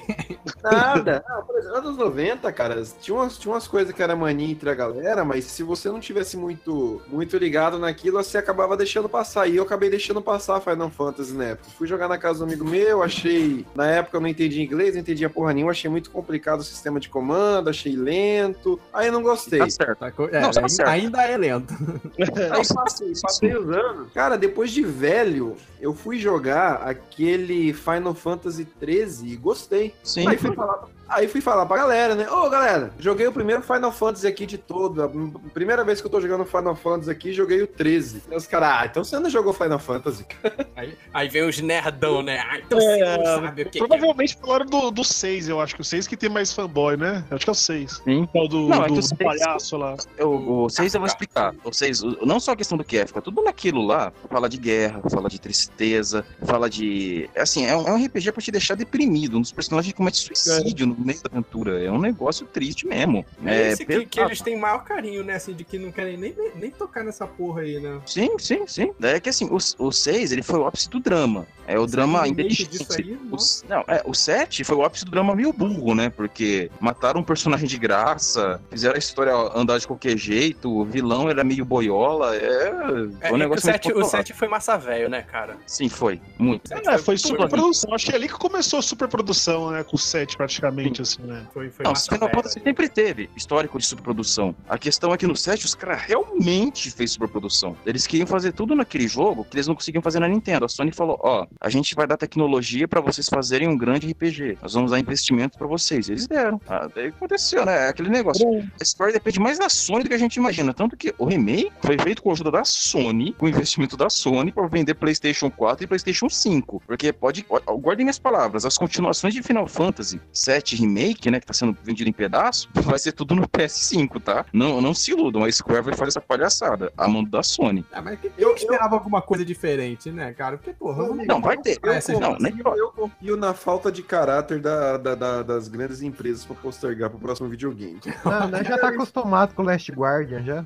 Nada. Não, por exemplo, anos 90, cara, tinha umas, tinha umas coisas que era mania entre a galera, mas se você não tivesse muito, muito ligado naquilo, você acabava deixando passar. E eu acabei deixando passar Final Fantasy na época. Fui jogar na casa do amigo meu, achei. Na época eu não entendia inglês, não entendia porra nenhuma, achei muito complicado o sistema de comando, achei lento. Aí não gostei. Tá certo. É, não, tá certo. Ainda é lento. Aí passei, passei os anos. Cara, depois de velho, eu fui jogar aquele Final Fantasy 13 e gostei. Sim. Aí fui falar, Aí fui falar pra galera, né? Ô, galera, joguei o primeiro Final Fantasy aqui de todo. A primeira vez que eu tô jogando Final Fantasy aqui, joguei o 13. E os caras, ah, então você não jogou Final Fantasy. aí, aí vem os nerdão, né? Ah, então é, você não sabe o que Provavelmente que é. falaram do, do 6, eu acho que o 6 que tem mais fanboy, né? Eu acho que é o 6. Sim. É o do, não, do, é do palhaço lá. o 6 eu vou explicar. O 6, não só a questão do que é, fica tudo naquilo lá. Fala de guerra, fala de tristeza, fala de. Assim, é um, é um RPG pra te deixar deprimido. Um dos personagens comete suicídio é. no meio da aventura é um negócio triste mesmo. É, é esse que, que, eles têm maior carinho, né? Assim, de que não querem nem, nem tocar nessa porra aí, né? Sim, sim, sim. É que assim, o 6, ele foi o ápice do drama. É o Você drama. Aí, o, não, é, o 7 foi o ápice do drama meio burro, né? Porque mataram um personagem de graça, fizeram a história andar de qualquer jeito, o vilão era meio boiola. É, é um negócio o 7, o 7 foi massa velho, né, cara? Sim, foi. Muito. É, foi superprodução. Acho que é ali que começou a superprodução, né? Com o 7, praticamente, assim, né? Foi, foi não, Final Fantasy sempre teve histórico de superprodução. A questão é que no 7 os caras realmente fez superprodução. Eles queriam fazer tudo naquele jogo que eles não conseguiam fazer na Nintendo. A Sony falou: ó, a gente vai dar tecnologia para vocês fazerem um grande RPG. Nós vamos dar investimento para vocês. Eles deram. Ah, daí aconteceu, né? Aquele negócio. A história depende mais da Sony do que a gente imagina. Tanto que o remake foi feito com a ajuda da Sony, com investimento da Sony, para vender PlayStation 4 e PlayStation 5. Porque pode. Guardem minhas palavras. As continuações de Final Fantasy 7 Remake, né? Que tá sendo vendido em pedaço, vai ser tudo no PS5, tá? Não, não se iludam. A Square vai fazer essa palhaçada. A mão da Sony. Ah, mas eu, eu esperava alguma coisa diferente, né, cara? Porque, porra. Não, não vai ter. Eu, eu, não, nem eu confio na falta de caráter da, da, da, das grandes empresas pra postergar pro próximo videogame. Não, né? Já tá acostumado com o Last Guardian, já.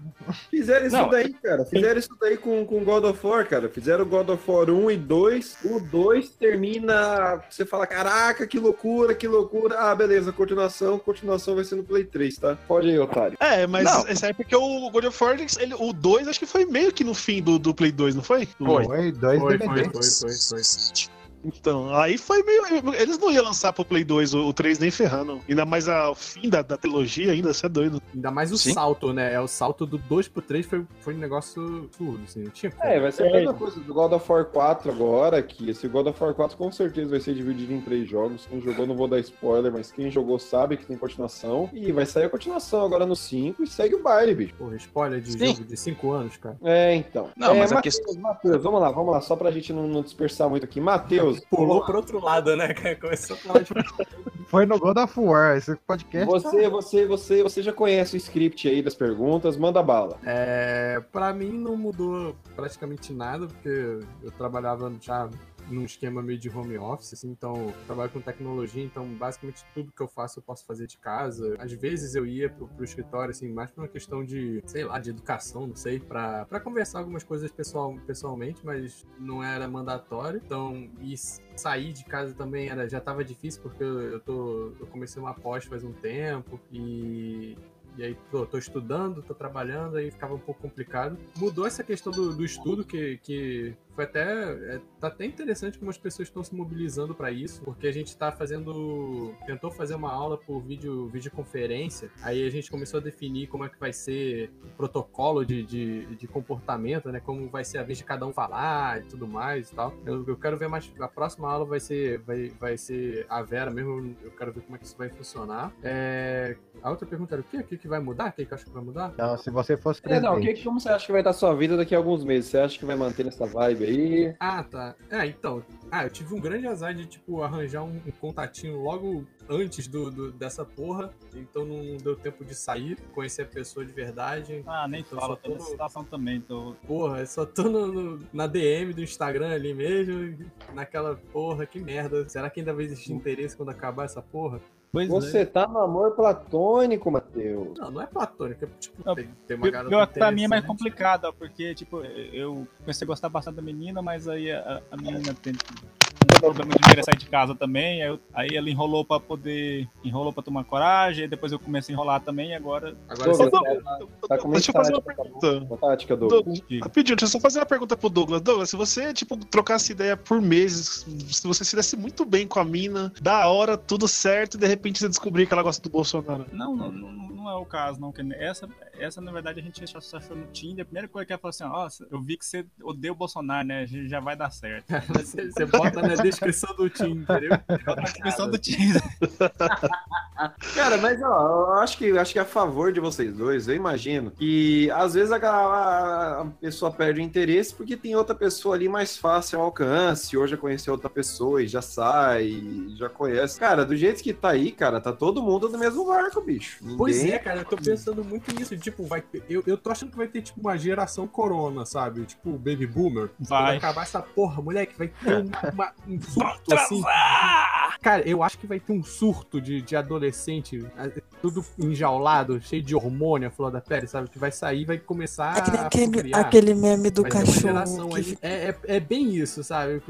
Fizeram isso não. daí, cara. Fizeram isso daí com, com God of War, cara. Fizeram God of War 1 e 2. O 2 termina. Você fala, caraca, que loucura, que loucura. Ah, beleza, continuação, continuação vai ser no Play 3, tá? Pode aí, otário. É, mas não. essa é porque o God of War, ele, o 2 acho que foi meio que no fim do, do Play 2, não foi? Foi, foi, dois foi, foi, foi, foi, foi. Então, aí foi meio. Eles não iam lançar pro Play 2 o, o 3 nem ferrando. Ainda mais ao fim da, da trilogia, ainda, você é doido. Ainda mais o Sim. salto, né? É o salto do 2 pro 3 foi, foi um negócio surdo, assim. Não tinha como. É, vai ser a mesma coisa do God of War 4 agora, que esse God of War 4 com certeza vai ser dividido em três jogos. Quem jogou, não vou dar spoiler, mas quem jogou sabe que tem continuação. E vai sair a continuação agora no 5 e segue o baile, bicho. Porra, spoiler de Sim. jogo de 5 anos, cara. É, então. Não, é, mas Mateus, a questão. Matheus, vamos lá, vamos lá, só pra gente não, não dispersar muito aqui. Matheus. Pulou pro outro lado, né? Começou a falar de... Foi no God of War, esse podcast. Você, tá... você, você, você já conhece o script aí das perguntas, manda bala. É, pra mim não mudou praticamente nada, porque eu trabalhava já num esquema meio de home office, assim, então trabalho com tecnologia, então basicamente tudo que eu faço eu posso fazer de casa. Às vezes eu ia pro, pro escritório, assim, mais por uma questão de, sei lá, de educação, não sei, pra conversar algumas coisas pessoal, pessoalmente, mas não era mandatório. Então, e sair de casa também era, já tava difícil, porque eu, eu, tô, eu comecei uma pós faz um tempo e e aí tô, tô, estudando, tô trabalhando, aí ficava um pouco complicado. Mudou essa questão do, do estudo, que, que foi até. É, tá até interessante como as pessoas estão se mobilizando para isso, porque a gente tá fazendo. Tentou fazer uma aula por vídeo, videoconferência, aí a gente começou a definir como é que vai ser o protocolo de, de, de comportamento, né? Como vai ser a vez de cada um falar e tudo mais e tal. Eu, eu quero ver mais. A próxima aula vai ser, vai, vai ser a Vera mesmo, eu quero ver como é que isso vai funcionar. É, a outra pergunta era o quê? O que, que vai mudar? O que, que acha que vai mudar? Não, se você fosse presidente. É, não, o que, como você acha que vai estar a sua vida daqui a alguns meses? Você acha que vai manter essa vibe aí. Ah, tá. É, então. Ah, eu tive um grande azar de, tipo, arranjar um, um contatinho logo antes do, do, dessa porra. Então não deu tempo de sair, conhecer a pessoa de verdade. Ah, nem então, fala, tô nessa situação também. Tô... Porra, só tô no, no, na DM do Instagram ali mesmo. Naquela porra, que merda. Será que ainda vai existir interesse quando acabar essa porra? Pois Você é. tá no amor platônico, Matheus. Não, não é platônico, é tipo, não, tem, tem uma garota Pra mim é mais complicado, porque, tipo, eu comecei a gostar bastante da menina, mas aí a, a menina tem problema de querer sair de casa também. Aí, eu, aí ela enrolou pra poder. Enrolou pra tomar coragem, aí depois eu comecei a enrolar também, e agora. Agora você tá, tá, tá Deixa eu fazer uma pergunta. Tática, Douglas. Rapidinho, deixa eu só fazer uma pergunta pro Douglas. Douglas, se você, tipo, trocasse ideia por meses, se você se desse muito bem com a mina, da hora, tudo certo, e de repente você descobrir que ela gosta do Bolsonaro. Não, não, não, não é o caso, não. Essa, essa, na verdade, a gente já achou no Tinder. A primeira coisa que ela falou assim: ó, oh, eu vi que você odeia o Bolsonaro, né? Já vai dar certo. você, você bota na descrição do Tinder, entendeu? Bota na descrição do Tinder. Cara, mas ó, eu acho que, acho que é a favor de vocês dois, eu imagino que às vezes a, a, a pessoa perde o interesse porque tem outra pessoa ali mais fácil ao alcance, ou já conheceu outra pessoa e já sai, já conhece. Cara, do jeito que tá aí, cara, tá todo mundo no mesmo barco, bicho. Ninguém... Pois é, cara, eu tô pensando muito nisso. Tipo, vai ter, eu, eu tô achando que vai ter, tipo, uma geração corona, sabe? Tipo, baby boomer. Vai. vai acabar essa porra, moleque, vai ter uma, uma, um surto assim. Cara, eu acho que vai ter um surto de, de adolescente, tudo enjaulado, cheio de hormônio, a flor da pele, sabe? Que vai sair vai começar é aquele, a aquele meme do vai cachorro. Que... É, é, é, bem isso, sabe?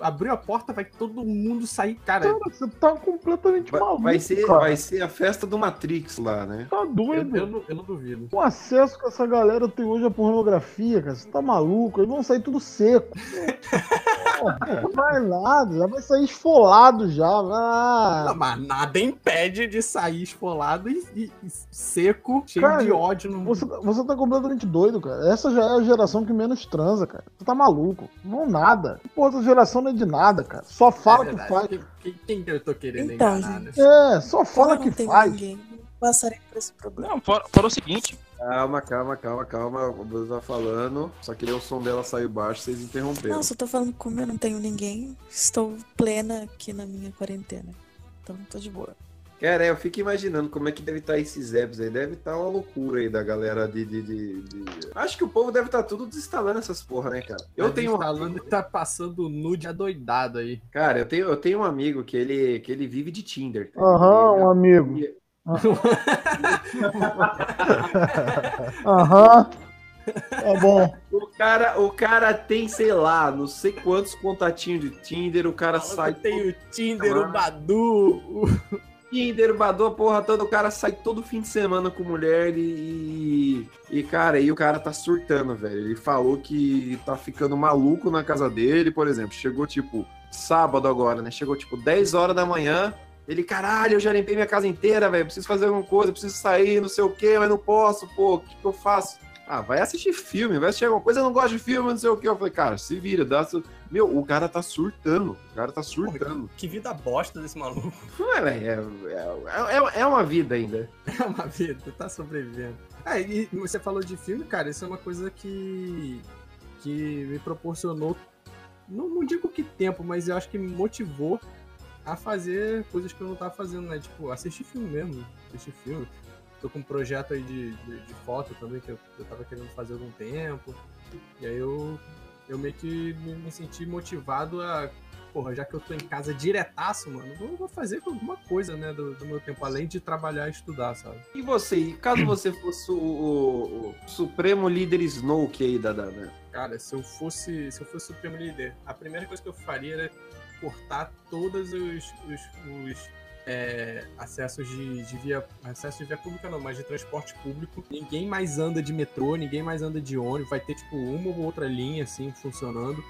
Abriu a porta, vai todo mundo sair, cara. Cara, você tá completamente vai, maluco. Vai ser, cara. vai ser a festa do Matrix lá, né? Tá doido? Eu, eu, não, eu não duvido. O acesso que essa galera tem hoje à pornografia, cara, você tá maluco? Eles vão sair tudo seco. não vai nada, já vai sair esfolado já. Ah. Não, mas nada impede de sair esfolado e, e, e seco, cheio cara, de ódio. No... Você, você tá completamente doido, cara. Essa já é a geração que menos transa, cara. Você tá maluco. Não nada. Pô, essa geração não é de nada, cara. Só fala é que faz. Quem, quem, que eu tô querendo então, enganar? Né? É, só fala que faz. Ninguém. Passarei por esse problema. Não, fora, fora o seguinte, Calma, calma, calma, calma. O Bruno tá falando. Só queria o som dela sair baixo, vocês interromperam. Não, só tô falando como eu não tenho ninguém. Estou plena aqui na minha quarentena. Então tô de boa. Cara, eu fico imaginando como é que deve estar esses apps aí. Deve estar uma loucura aí da galera de. de, de, de... Acho que o povo deve estar tudo desinstalando essas porra, né, cara? Eu tá tenho. Instalando e tá passando nude adoidado aí. Cara, eu tenho, eu tenho um amigo que ele, que ele vive de Tinder. Aham, um amigo. Aham. Tá bom. O cara, o cara tem, sei lá, não sei quantos contatinhos de Tinder, o cara sai. Tem o Tinder, o Badu. O... Tinder, o Badu, a porra toda, o cara sai todo fim de semana com mulher e. E, cara, aí o cara tá surtando, velho. Ele falou que tá ficando maluco na casa dele, por exemplo. Chegou tipo sábado agora, né? Chegou tipo 10 horas da manhã. Ele, caralho, eu já limpei minha casa inteira, velho. Preciso fazer alguma coisa, preciso sair, não sei o quê, mas não posso, pô, o que, que eu faço? Ah, vai assistir filme, vai assistir alguma coisa, eu não gosto de filme, não sei o que. Eu falei, cara, se vira, dá. Meu, o cara tá surtando. O cara tá surtando. que, que, vida bosta desse maluco. É, velho. É, é, é, é, uma vida ainda. É uma vida, tá sobrevivendo. É, e você falou de filme, cara, isso é uma coisa que. que me proporcionou. Não, não digo que tempo, mas eu acho que me motivou a fazer coisas que eu não tava fazendo, né? Tipo, assistir filme mesmo. Assistir filme. Tô com um projeto aí de, de, de foto também que eu, eu tava querendo fazer há algum tempo. E aí eu eu meio que me, me senti motivado a porra, já que eu tô em casa diretaço, mano, vou, vou fazer alguma coisa, né, do, do, meu tempo, além de trabalhar e estudar, sabe? E você, caso você fosse o, o, o supremo líder Snoke aí da, da, né? Cara, se eu fosse, se eu fosse supremo líder, a primeira coisa que eu faria era cortar todos os, os, os é, acessos de, de, via. Acesso de via pública não, mas de transporte público. Ninguém mais anda de metrô, ninguém mais anda de ônibus. Vai ter, tipo, uma ou outra linha assim funcionando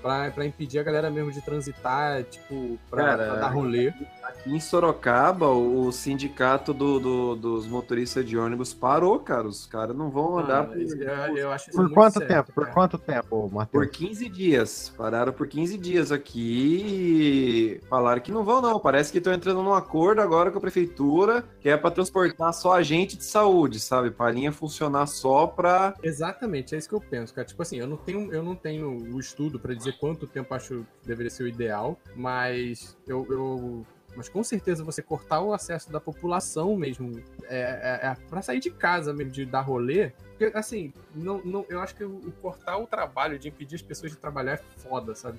pra, pra impedir a galera mesmo de transitar, tipo, pra, Cara, pra dar rolê. Aqui em Sorocaba, o sindicato do, do, dos motoristas de ônibus parou, cara. Os caras não vão andar ah, por, eu, eu acho por quanto certo, tempo? Cara. Por quanto tempo, Matheus? Por 15 dias. Pararam por 15 dias aqui e falaram que não vão, não. Parece que estão entrando num acordo agora com a prefeitura, que é para transportar só agente de saúde, sabe? Pra linha funcionar só pra. Exatamente, é isso que eu penso, cara. Tipo assim, eu não tenho, eu não tenho o estudo para dizer quanto tempo acho que deveria ser o ideal, mas eu, eu mas com certeza você cortar o acesso da população mesmo, é, é, é para sair de casa mesmo, de dar rolê, porque assim, não, não, eu acho que o, cortar o trabalho, de impedir as pessoas de trabalhar é foda, sabe?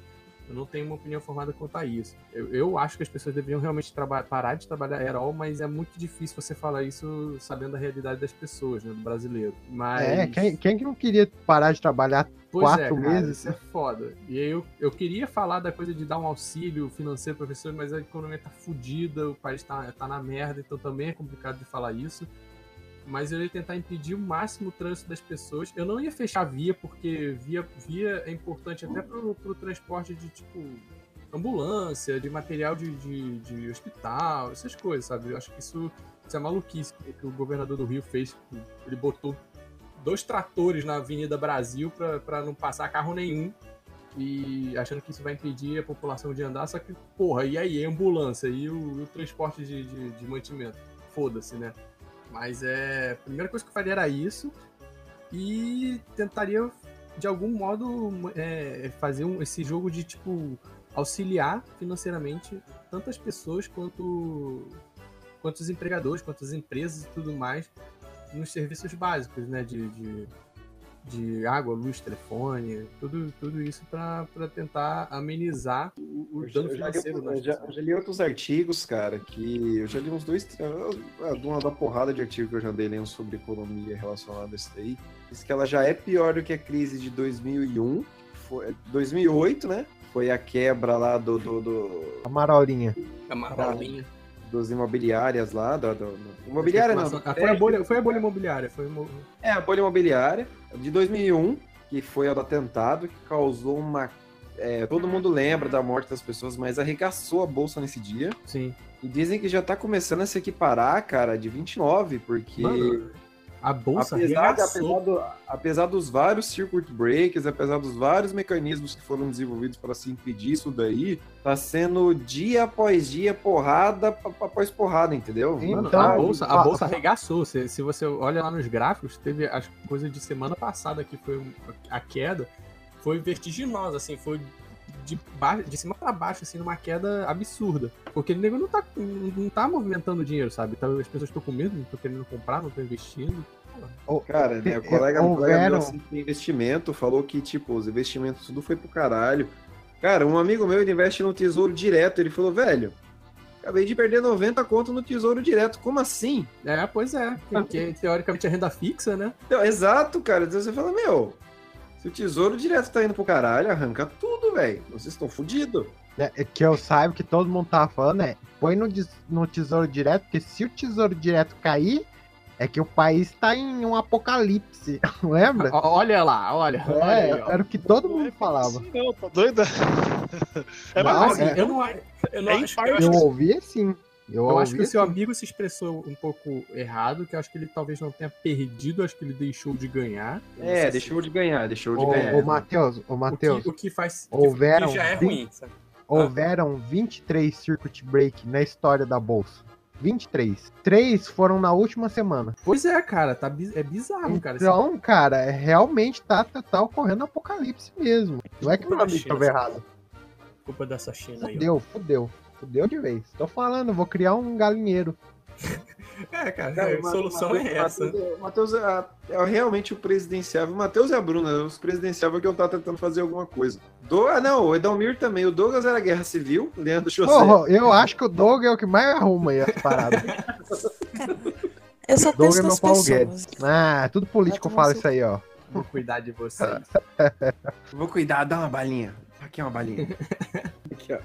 Eu não tenho uma opinião formada quanto a isso. Eu, eu acho que as pessoas deveriam realmente parar de trabalhar aerol, mas é muito difícil você falar isso sabendo a realidade das pessoas, né, do brasileiro. Mas... É, quem, quem que não queria parar de trabalhar Pois Quatro é, cara, meses? Isso é foda. E aí eu, eu queria falar da coisa de dar um auxílio financeiro para pessoas, mas a economia tá fodida, o país tá, tá na merda, então também é complicado de falar isso. Mas eu ia tentar impedir o máximo o trânsito das pessoas. Eu não ia fechar via, porque via, via é importante até pro, pro transporte de, tipo, ambulância, de material de, de, de hospital, essas coisas, sabe? Eu acho que isso, isso é maluquice que o governador do Rio fez. Ele botou dois tratores na Avenida Brasil para não passar carro nenhum. E achando que isso vai impedir a população de andar, só que, porra, e aí, ambulância e o, o transporte de, de, de mantimento? Foda-se, né? Mas é. A primeira coisa que eu faria era isso. E tentaria, de algum modo, é, fazer um, esse jogo de, tipo, auxiliar financeiramente tantas pessoas quanto, quanto os empregadores, quanto as empresas e tudo mais nos serviços básicos, né? De, de, de água, luz, telefone, tudo, tudo isso para tentar amenizar o, o dano financeiro. Eu já, eu já, li outros artigos, cara, que eu já li uns dois, uma da porrada de artigos que eu já dei lendo sobre economia relacionada a isso daí. Diz que ela já é pior do que a crise de 2001, foi 2008, né? Foi a quebra lá do. do, do... A marolinha. A marolinha dos imobiliárias lá, do, do, do imobiliária não. Ah, foi, a bolha, foi a bolha imobiliária. Foi É, a bolha imobiliária de 2001, que foi a do atentado, que causou uma... É, todo mundo lembra da morte das pessoas, mas arregaçou a bolsa nesse dia. Sim. E dizem que já tá começando a se equiparar, cara, de 29, porque... Mano a bolsa apesar, apesar, do, apesar, dos vários circuit breakers, apesar dos vários mecanismos que foram desenvolvidos para se impedir isso daí, tá sendo dia após dia, porrada após porrada, entendeu? então, a bolsa, a bolsa arregaçou. Se, se você olha lá nos gráficos, teve as coisas de semana passada que foi a queda, foi vertiginosa, assim, foi de, baixo, de cima para baixo, assim, numa queda absurda. Porque o nego não tá, não tá movimentando dinheiro, sabe? Então, as pessoas estão com medo, não estão querendo comprar, não estão investindo. Cara, né, o colega, o colega meu, assim, investimento falou que, tipo, os investimentos tudo foi pro caralho. Cara, um amigo meu ele investe no tesouro direto. Ele falou, velho, acabei de perder 90 conto no tesouro direto. Como assim? É, pois é. Porque teoricamente é renda fixa, né? Então, exato, cara. Então você fala, meu, se o tesouro direto tá indo pro caralho, arranca tudo, velho. Vocês estão fodidos. É, é, que eu saiba que todo mundo tava falando, é põe no, no tesouro direto, porque se o tesouro direto cair, é que o país tá em um apocalipse, lembra? Olha lá, olha. É, olha era o que todo mundo falava. Não, tá doida? É, não, assim, é, eu não, eu não é acho que eu ouvi assim. Eu, eu acho que o seu assim. amigo se expressou um pouco errado, que eu acho que ele talvez não tenha perdido, acho que ele deixou de ganhar. É, deixou de ganhar, deixou de ganhar. Ô, Matheus, ô, Matheus. O, que, o que faz. Houveram que já é 20, ruim, sabe? Houveram 23 circuit break na história da bolsa. 23. Três foram na última semana. Pois é, cara, tá, é bizarro, cara. Então, cara, é, realmente tá, tá, tá ocorrendo apocalipse mesmo. Não é que meu amigo tava errado. Culpa dessa China aí. Fudeu, fudeu. Fudeu de vez. Tô falando, vou criar um galinheiro. É, cara, Cara, a o Ma- solução Matheus- é essa. Matheus- O Matheus é, é realmente o presidenciável. O Matheus e a Bruna, os presidenciáveis que eu tava tentando fazer alguma coisa. Do, ah, não, o Edalmir também. O Douglas era Guerra Civil, Leandro José. Porra, eu acho que o Doug é o que mais arruma aí as paradas. Eu só Doug penso é meu nas Paulo pessoas. Guedes. Ah, tudo político fala isso aí, ó. Vou cuidar de vocês. Vou cuidar, dá uma balinha. Aqui é uma balinha. Aqui, ó.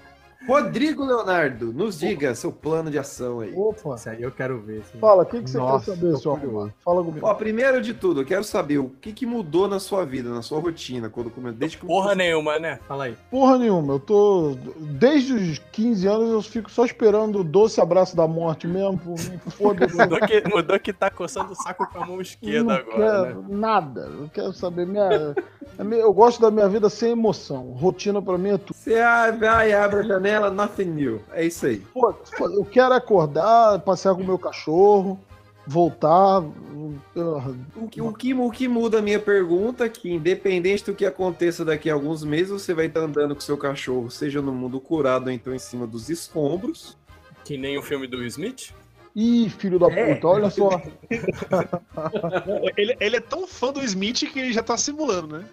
Rodrigo Leonardo, nos diga seu plano de ação aí. Opa. Isso aí eu quero ver. Assim. Fala, o que, que você Nossa, quer saber, arrombado? Fala comigo. Ó, primeiro de tudo, eu quero saber o que, que mudou na sua vida, na sua rotina, quando começou. Desde que Porra nenhuma, né? Fala aí. Porra nenhuma, eu tô. Desde os 15 anos eu fico só esperando o doce abraço da morte mesmo. por mim, Foda-se. Mudou que, mudou que tá coçando o saco com a mão esquerda não agora, quero né? nada. Eu quero saber. Minha, eu gosto da minha vida sem emoção. Rotina pra mim é tudo. Você vai, abre a janela, nothing new. É isso aí. Pô, eu quero acordar, passear com o meu cachorro, voltar. O que, o, que, o que muda a minha pergunta é que, independente do que aconteça daqui a alguns meses, você vai estar andando com seu cachorro, seja no mundo curado ou então em cima dos escombros. Que nem o filme do Smith. Ih, filho da É. puta, olha só. Ele, ele é tão fã do Smith que ele já tá simulando, né?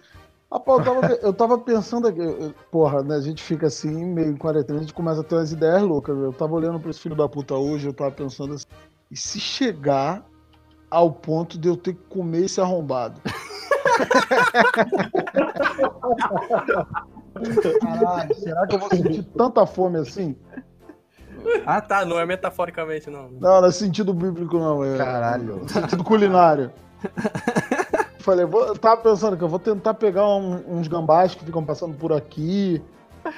Rapaz, eu tava, eu tava pensando aqui, eu- porra, né? A gente fica assim, meio em quarentena, a gente começa a ter umas ideias loucas. Eu tava olhando pra esse filho da puta hoje, eu tava pensando assim, e se chegar ao ponto de eu ter que comer esse arrombado? Caralho, será que eu vou sentir tanta fome assim? Ah, tá. Não é metaforicamente, não. Não, não é sentido bíblico, não. É Caralho. é sentido culinário. Falei, vou, eu tava pensando que eu vou tentar pegar um- uns gambás que ficam passando por aqui,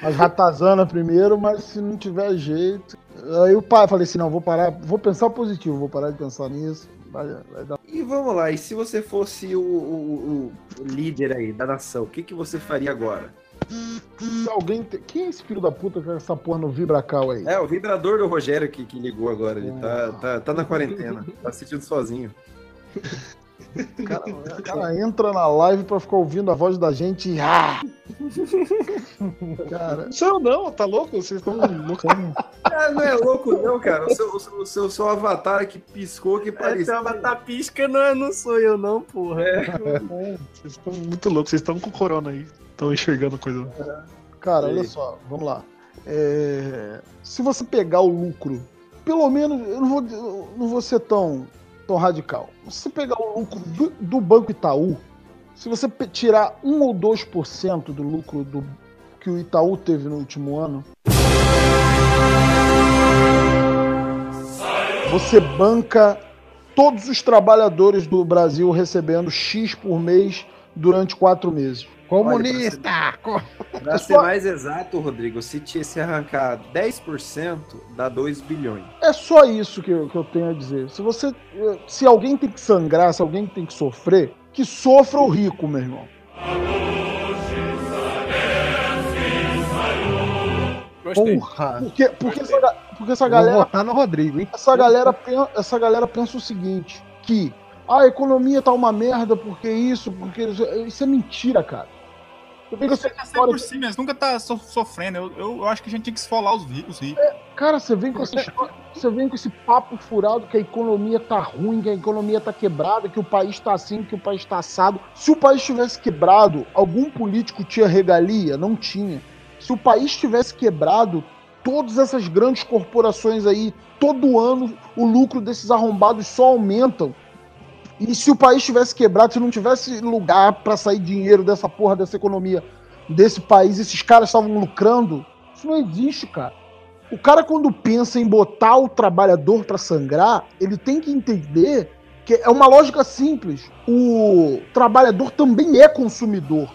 as ratazana primeiro, mas se não tiver jeito. Aí o pai, falei assim: não, vou parar, vou pensar positivo, vou parar de pensar nisso. Vai, vai dar. E vamos lá, e se você fosse o, o- o- líder aí da nação, o que, que você faria agora? Se alguém. Tem... Quem é esse filho da puta com essa porra no Vibracal aí? É, o vibrador do Rogério que, que ligou agora, ele tá, tá, tá na quarentena, tá se sentindo sozinho. O cara, o cara entra na live pra ficar ouvindo a voz da gente e. Ah! Cara, Não, não, tá louco? Vocês estão loucos. Ah, não é louco não, cara, o seu, o seu, o seu, seu avatar que piscou que Esse parecia... avatar pisca não, é- não sou eu, não, porra. Vocês estão muito loucos, vocês estão com corona aí. Estão enxergando coisa. Cara, olha só, vamos lá. É, se você pegar o lucro, pelo menos, eu não vou, eu não vou ser tão, tão radical. Se pegar o lucro do, Banco Itaú, se você tirar 1 ou 2% do lucro do, que o Itaú teve no último ano, você banca todos os trabalhadores do Brasil recebendo X por mês durante quatro meses. Comunista! Co- Pra ser mais exato, Rodrigo, se, te, se arrancar 10%, dá 2 bilhões. É só isso que eu, que eu tenho a dizer. Se você. Se alguém tem que sangrar, se alguém tem que sofrer, que sofra o rico, meu irmão. Gostei. Porra! Porque, porque, essa, ga- porque essa Vou galera. votar no Rodrigo, hein? Essa galera, essa galera pensa o seguinte: que "Ah, a economia tá uma merda, porque isso, porque. Isso, isso é mentira, cara. Eu tenho essa Tá sempre por si mesmo, nunca tá so- sofrendo. Eu, eu, eu acho que a gente tinha que esfolar os ricos. ricos. Cara, você vem com essa história- você vem com esse papo furado que a economia tá ruim, que a economia tá quebrada, que o país tá assim, que o país tá assado. Se o país tivesse quebrado, algum político tinha regalia? Não tinha. Se o país tivesse quebrado, todas essas grandes corporações aí, todo ano o lucro desses arrombados só aumentam. E se o país tivesse quebrado, se não tivesse lugar pra sair dinheiro dessa porra dessa economia desse país, esses caras estavam lucrando, isso não existe, cara. O cara, quando pensa em botar o trabalhador pra sangrar, ele tem que entender que é uma lógica simples. O trabalhador também é consumidor.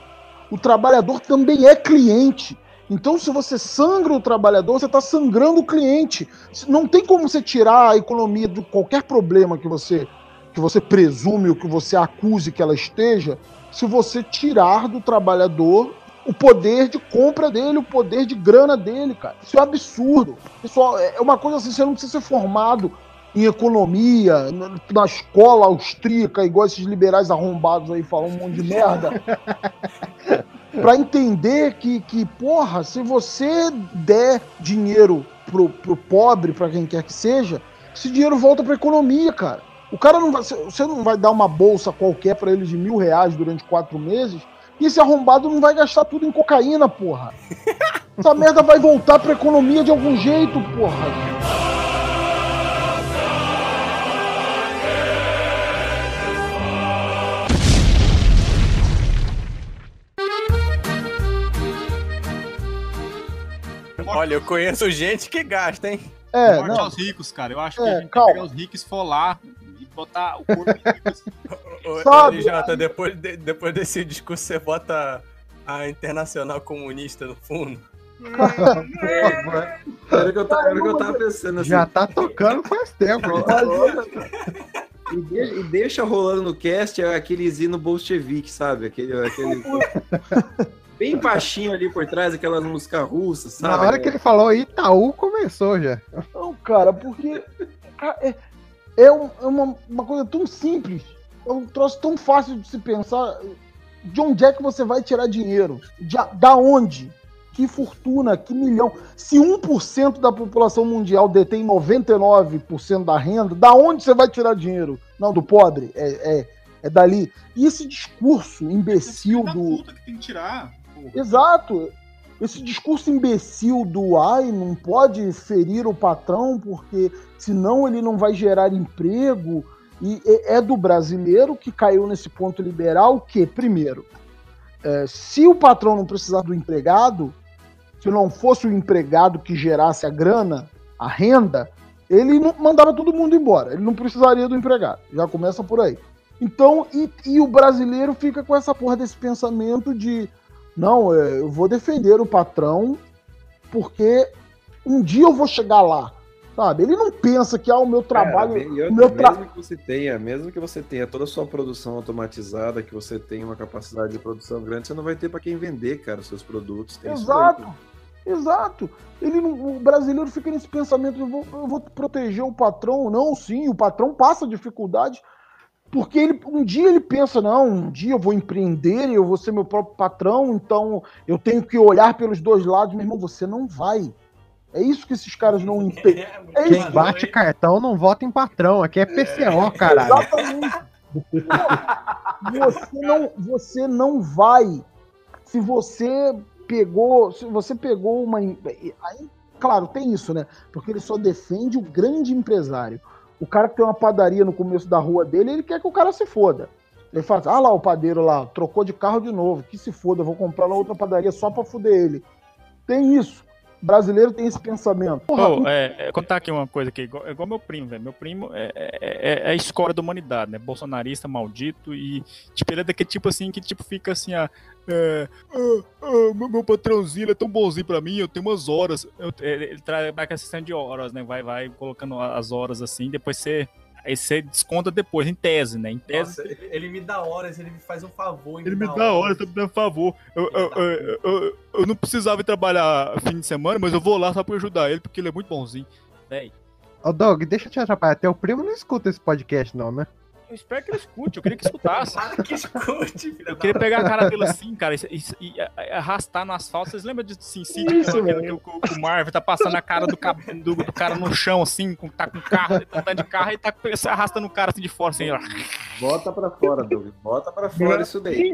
O trabalhador também é cliente. Então, se você sangra o trabalhador, você está sangrando o cliente. Não tem como você tirar a economia de qualquer problema que você que você presume ou que você acuse que ela esteja, se você tirar do trabalhador o poder de compra dele, o poder de grana dele, cara. Isso é um absurdo. Pessoal, é uma coisa assim, você não precisa ser formado em economia, na- escola austríaca, igual esses liberais arrombados aí falam um monte de merda. pra entender que, que, porra, se você der dinheiro pro, pro pobre, pra quem quer que seja, esse dinheiro volta pra economia, cara. O cara não vai. Você não vai dar uma bolsa qualquer para ele de mil reais durante quatro meses e esse arrombado não vai gastar tudo em cocaína, porra. Essa merda vai voltar pra economia de algum jeito, porra. Olha, eu conheço gente que gasta, hein? É, Morte não. aos ricos, cara. Eu acho É, que a gente calma. vai pegar os ricos, for lá e botar o corpo Sabe? ô, Jota, depois, de- depois desse discurso, você bota a Internacional Comunista no fundo. Era o que eu tava, era o que eu tava pensando assim. Já tá tocando faz tempo. E, de- e deixa rolando no cast aqueles hino bolchevique, sabe? Aquele, aquele... Bem baixinho ali por trás, aquelas músicas russas, sabe? Na hora que ele falou Itaú, começou já. Não, cara, porque cara, é, é, um- é uma, uma coisa tão simples, é um troço tão fácil de se pensar. De onde é que você vai tirar dinheiro? De, da onde? Que fortuna, que milhão. Se 1% da população mundial detém 99% da renda, da onde você vai tirar dinheiro? Não, do pobre, é, é, é dali. E esse discurso imbecil Da do. que tem que tirar. porra. Exato. Esse discurso imbecil do ai, não pode ferir o patrão porque senão ele não vai gerar emprego. E é é do brasileiro que caiu nesse ponto liberal que, primeiro, é, se o patrão não precisar do empregado, se não fosse o empregado que gerasse a grana, a renda, ele mandava todo mundo embora. Ele não precisaria do empregado. Já começa por aí. Então, e, e o brasileiro fica com essa porra desse pensamento de não, é, eu vou defender o patrão porque um dia eu vou chegar lá, sabe? Ele não pensa que ah, o meu trabalho, e o outra, meu tra... mesmo que você tenha, mesmo que você tenha toda a sua produção automatizada, que você tenha uma capacidade de produção grande, você não vai ter para quem vender, cara, os seus produtos. Exato. Exato. Ele não- o brasileiro fica nesse pensamento, eu vou, eu vou proteger o patrão. Não, sim, o patrão passa dificuldade, porque ele, um dia ele pensa, não, um dia eu vou empreender e eu vou ser meu próprio patrão, então eu tenho que olhar pelos dois lados. Meu irmão, você não vai. É isso que esses caras não entendem. É isso. Quem bate cartão não vota em patrão. Aqui é PCO, caralho. Exatamente. Você não, você não vai. Se você pegou, se você pegou uma, em- aí, claro, tem isso, né? Porque ele só defende o grande empresário. O cara que tem uma padaria no começo da rua dele, ele quer que o cara se foda. Ele fala, ah lá o padeiro lá, trocou de carro de novo, que se foda, eu vou comprar na outra padaria só pra fuder ele. Tem isso. Brasileiro tem esse pensamento. Porra, Ô, é, é, contar aqui uma coisa aqui, igual, é igual meu primo, velho. Meu primo é, é, é a escola da humanidade, né? Bolsonarista, maldito, e tipo, ele é daquele tipo assim que tipo fica assim, ah, é, ah, ah, meu, meu patrãozinho ele é tão bonzinho pra mim, eu tenho umas horas. Eu, ele ele com a sistema de horas, né? Vai, vai colocando as horas assim, depois você. Aí você desconta depois, em tese, né? Em tese. Nossa, ele, ele me dá horas, ele me faz um favor. Ele me dá hora, tá me dando favor. Eu, eu, eu, eu, eu não precisava ir trabalhar fim de semana, mas eu vou lá só pra ajudar ele, porque ele é muito bonzinho. Véi, Ô, Doug, deixa eu te atrapalhar. Teu primo não escuta esse podcast, não, né? Eu espero que ele escute, eu queria que escutasse. Para que escute, filha Eu queria pegar a cara dele assim, cara, e, e- e arrastar no asfalto. Vocês lembram de Sin City? Isso, que, que, o- que o Marvel tá passando a cara do, do, do cara no chão, assim, com, tá com carro, tá andando de carro e tá se arrastando o cara assim de fora, assim, ó. Bota pra fora, Doug. Bota pra fora isso daí.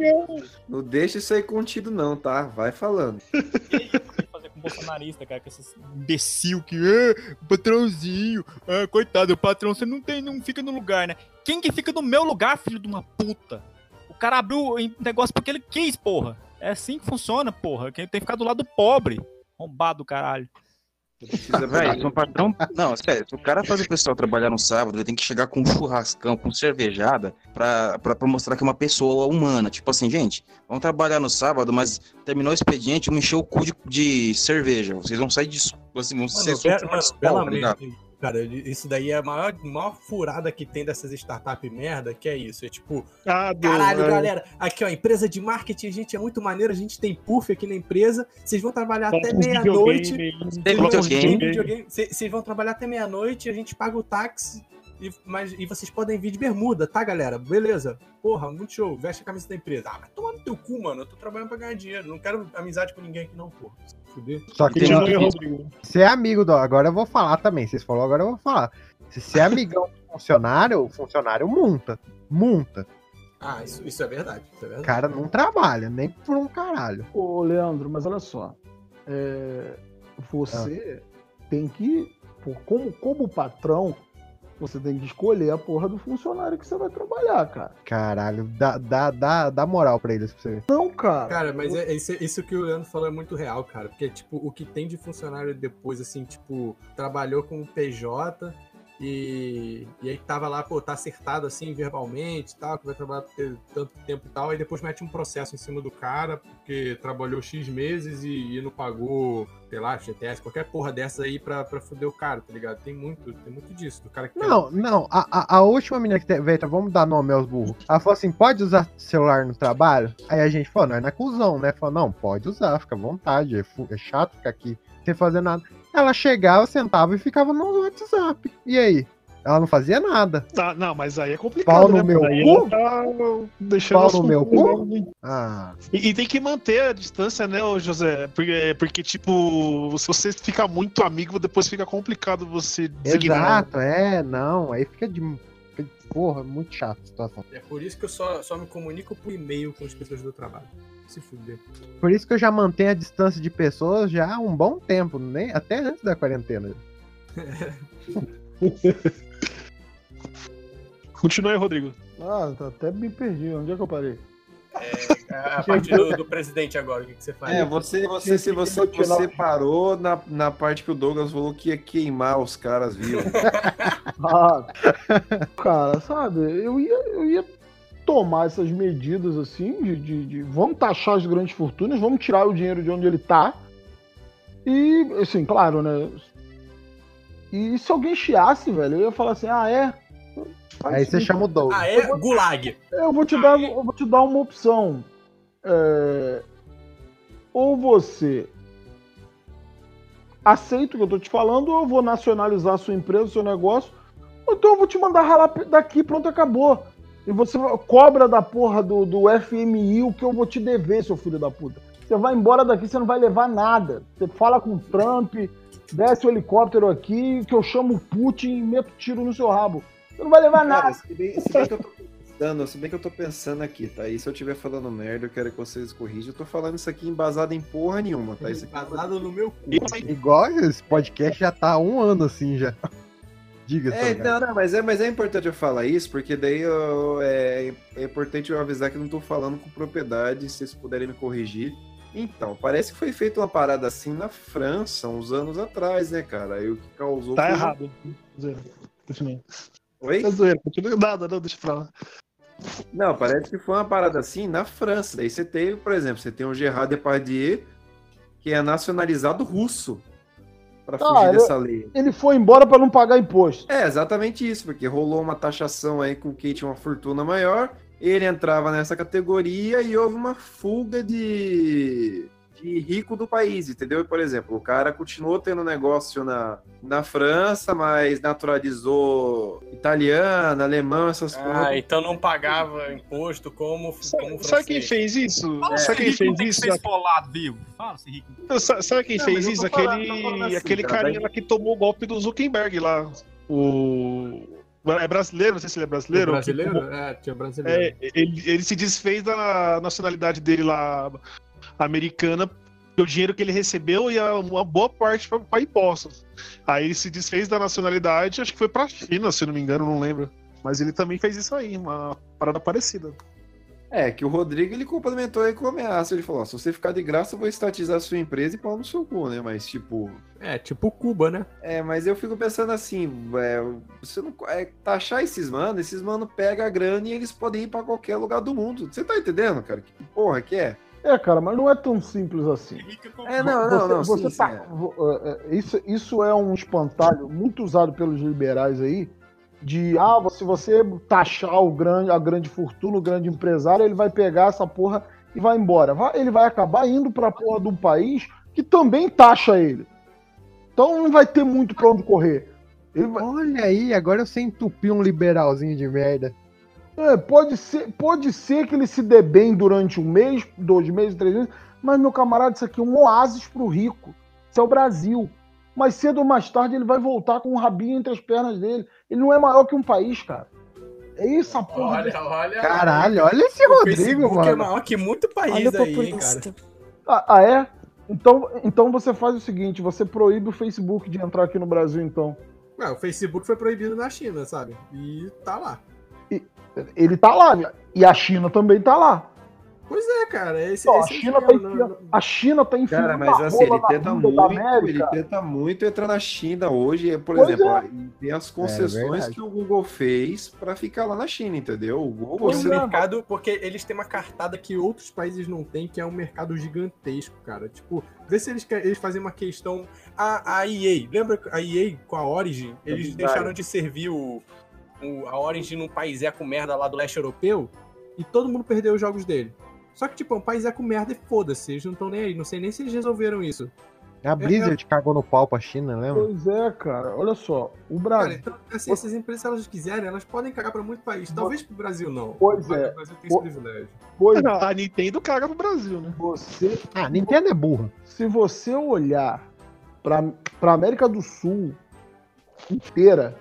Não deixa isso aí contido, não, tá? Vai falando. bolsonarista, cara, com esses imbecil que é patrãozinho, ah, coitado, o patrão você não tem, não fica no lugar, né? Quem que fica no meu lugar, filho de uma puta? O cara abriu o negócio porque ele quis, porra. É assim que funciona, porra. Quem tem que ficar do lado do pobre. Rombado, caralho. Precisa Véi, se um patrão. Não, sério, se o cara faz o pessoal trabalhar no sábado, ele tem que chegar com um churrascão, com cervejada, pra, pra, pra mostrar que é uma pessoa humana. Tipo assim, gente, vamos trabalhar no sábado, mas terminou o expediente, vamos encher o cu de, de cerveja. Vocês vão sair disso. Assim, vão ser Mano, só pera- mano, Deus, Cara, isso daí é a maior, maior furada que tem dessas startup merda, que é isso. É tipo, Ah, Deus, caralho, é. galera, aqui ó, empresa de marketing, a gente é muito maneiro, a gente tem puff aqui na empresa, vocês vão trabalhar até meia-noite. Vocês vão- trabalhar até meia-noite, a gente paga o táxi, e, mas, e vocês podem vir de bermuda, tá, galera? Beleza. Porra, muito show. Veste a camisa da empresa. Ah, vai tomar no teu cu, mano. Eu tô trabalhando pra ganhar dinheiro. Não quero amizade com ninguém aqui, não, porra. Se fuder. Só que não- Rodrigo. você é amigo do. Agora eu vou falar também. Vocês falaram, agora eu vou falar. Se você é amigão do funcionário, o funcionário multa. Multa. Ah, isso, isso é verdade. Isso é verdade. cara não trabalha, nem por um caralho. Ô, Leandro, mas olha só. É, você tem que, por- como, como patrão, você tem que escolher a porra do funcionário que você vai trabalhar, cara. Caralho, dá, dá, dá, dá moral pra eles pra você ver. Não, cara. Cara, mas é, isso, isso que o Leandro falou é muito real, cara. Porque, tipo, o que tem de funcionário depois, assim, tipo, trabalhou com o PJ e, e aí tava lá, pô, tá acertado assim verbalmente tal, que vai trabalhar tanto tempo e tal, aí depois mete um processo em cima do cara, porque trabalhou X meses e, e não pagou, sei lá, GTS, qualquer porra dessa aí pra, pra fuder o cara, tá ligado? Tem muito, tem muito disso, do cara que quer- Não, não, a, a, a última menina que teve, Eita, vamos dar nome aos burros. Ela falou assim: pode usar celular no trabalho? Aí a gente falou, não é cuzão, né? Falou, não, pode usar, fica à vontade, é, é chato ficar aqui sem fazer nada. Ela chegava, sentava e ficava no WhatsApp. E aí? Ela não fazia nada. Ah, não, mas aí é complicado, Pau no né? meu Aí cu? tá deixando Pau no meu cu? Ah, E, e tem que manter a distância, né, José? Porque, porque, tipo, se você ficar muito amigo, depois fica complicado você designar. exato, é, não. Aí fica de. Porra, muito chato a situação. É por isso que eu só, só me comunico por e-mail com as pessoas do trabalho. Se fuder. Por isso que eu já mantenho a distância de pessoas já há um bom tempo, nem, até antes da quarentena. Continua aí, Rodrigo. Ah, tá- até me perdi. Onde é que eu parei? A partir do, do presidente agora, o que, que você faz? É, você, você, se você, você parou na, na parte que o Douglas falou que ia queimar os caras vivos. Ah, cara, sabe, eu ia, eu ia tomar essas medidas assim, de, de- de- vamos taxar as grandes fortunas, vamos tirar o dinheiro de onde ele tá. E, assim, claro, né? E se alguém chiasse, velho, eu ia falar assim, ah, é? Aí você chama o Douglas. Ah, é? Gulag. Eu vou te dar, eu vou te dar uma opção. É, Ou você aceita o que eu tô te falando, ou eu vou nacionalizar a sua empresa, o seu negócio, ou então eu vou te mandar ralar daqui, pronto, acabou. E você cobra da porra do, do FMI o que eu vou te dever, seu filho da puta. Você vai embora daqui, você não vai levar nada. Você fala com o Trump, desce o helicóptero aqui, que eu chamo o Putin e meto tiro no seu rabo. Você não vai levar Cara, nada. se bem, se bem que eu tô pensando, se bem que eu tô pensando aqui, tá? E se eu estiver falando merda, eu quero que vocês corrijam. Eu tô falando isso aqui embasado em porra nenhuma, tá? Isso aqui Vazado no meu cu. Igual esse podcast já tá há um ano assim já. Diga, É, não, não, mas é, mas é importante eu falar isso, porque daí eu- é, é importante eu avisar que eu não tô falando com propriedade, se vocês puderem me corrigir. Então, parece que foi feita uma parada assim na França, uns anos atrás, né, cara? E o que causou. Tá foi- errado. Zoeira. Oi? É zoeira, continua. Nada, não, deixa pra lá. Não, parece que foi uma parada assim na França. Daí você teve, por exemplo, você tem o Gerard Depardieu, que é nacionalizado russo, para Ah, fugir ele- dessa lei. Ele foi embora pra não pagar imposto. É, exatamente isso, porque rolou uma taxação aí com quem tinha uma fortuna maior, ele entrava nessa categoria e houve uma fuga de, rico do país, entendeu? Por exemplo, o cara continuou tendo negócio na, na França, mas naturalizou italiano, alemão, essas Ah, coisas. então não pagava imposto como, como Sabe quem fez isso? Fala Sabe quem fez isso? ser esfolado vivo. Fala se rico. Sa- Sabe quem Não, fez isso? falando- aquele assim, aquele cara, carinha daí- lá que tomou o golpe do Zuckerberg lá. O. É brasileiro, não sei se ele é brasileiro. O brasileiro? Que- É, tinha brasileiro. É, ele, ele se desfez da nacionalidade dele lá, americana, o dinheiro que ele recebeu e a- uma boa parte foi para impostos. Aí ele se desfez da nacionalidade, acho que foi pra China, se não me engano, não lembro. Mas ele também fez isso aí, uma parada parecida. É, que o Rodrigo ele complementou aí com ameaça. Ele falou: ó, se você ficar de graça, eu vou estatizar a sua empresa e pau no seu cu, né? Mas, tipo. É, tipo Cuba, né? É, mas eu fico pensando assim, é, você não. É, taxar esses mano, esses mano pega a grana e eles podem ir pra qualquer lugar do mundo. Você tá entendendo, cara? Que porra que é? É, cara, mas não é tão simples assim. É, não, não, não. Você, sim, você tá- sim, é. é, é, isso, isso é um espantalho muito usado pelos liberais aí, de ah, se você taxar o grande, a grande fortuna, o grande empresário, ele vai pegar essa porra e vai embora. Vai- ele vai acabar indo pra porra de um país que também taxa ele. Então não vai ter muito pra onde correr. Ele vai- Olha aí, agora eu sei entupir um liberalzinho de merda. É, pode ser, pode ser que ele se dê bem durante um mês, dois meses, três meses, mas, meu camarada, isso aqui é um oásis pro rico. Isso é o Brasil. mais cedo ou mais tarde ele vai voltar com um rabinho entre as pernas dele. Ele não é maior que um país, cara. É isso a porra. Olha, olha. Caralho, olha esse o Rodrigo, Facebook mano. é maior que muito país Olha o aí, cara. Ah, ah, é? Então, então você faz o seguinte, você proíbe o Facebook de entrar aqui no Brasil, então. Ué, o Facebook foi proibido na China, sabe? E tá lá. Ele tá lá, e a China também tá lá. Pois é, cara. Esse, a, esse é o China tá não- a China tá enfiando Cara, a mas assim, ele tenta muito, ele tenta muito entrar na China hoje, por Pois exemplo, é. e tem as concessões verdade. que o Google fez pra ficar lá na China, entendeu? O Google você é, mercado, porque eles têm uma cartada que outros países não têm, que é um mercado gigantesco, cara. Tipo, vê se eles, que- eles fazem uma questão. A, a EA, lembra a EA com a Origin? Eles Verdade. deixaram de servir o, o- a Origin num país eco merda lá do leste europeu e todo mundo perdeu os jogos dele. Só que, tipo, é um país eco merda e foda-se, eles não estão nem aí. Não sei nem se eles resolveram isso. A Blizzard cagou no pau pra China, lembra? Pois é, cara. Olha só, o Cara, Brasil. então, assim, essas empresas, se elas quiserem, elas podem cagar pra muito país. Talvez pro Brasil não. Pois Mas é. O Brasil tem esse privilégio. Pois Não, a Nintendo caga pro Brasil, né? você, Ah, Nintendo é burro. se você olhar pra, pra América do Sul inteira,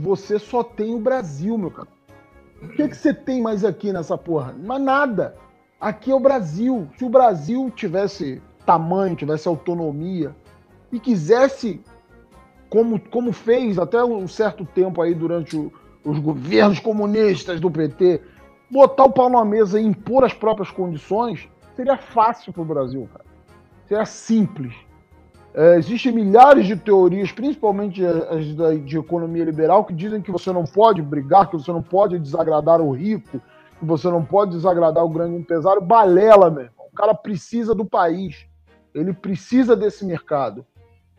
você só tem o Brasil, meu cara. O que, que você tem mais aqui nessa porra? Mas nada. Aqui é o Brasil. Se o Brasil tivesse tamanho, tivesse autonomia e quisesse, como, como fez até um certo tempo aí durante o- os governos comunistas do PT, botar o pau na mesa e impor as próprias condições, seria fácil para o Brasil, cara. Seria simples. É, existem milhares de teorias, principalmente as da- de economia liberal, que dizem que você não pode brigar, que você não pode desagradar o rico, que você não pode desagradar o grande empresário. Balela, meu irmão. O cara precisa do país. Ele precisa desse mercado.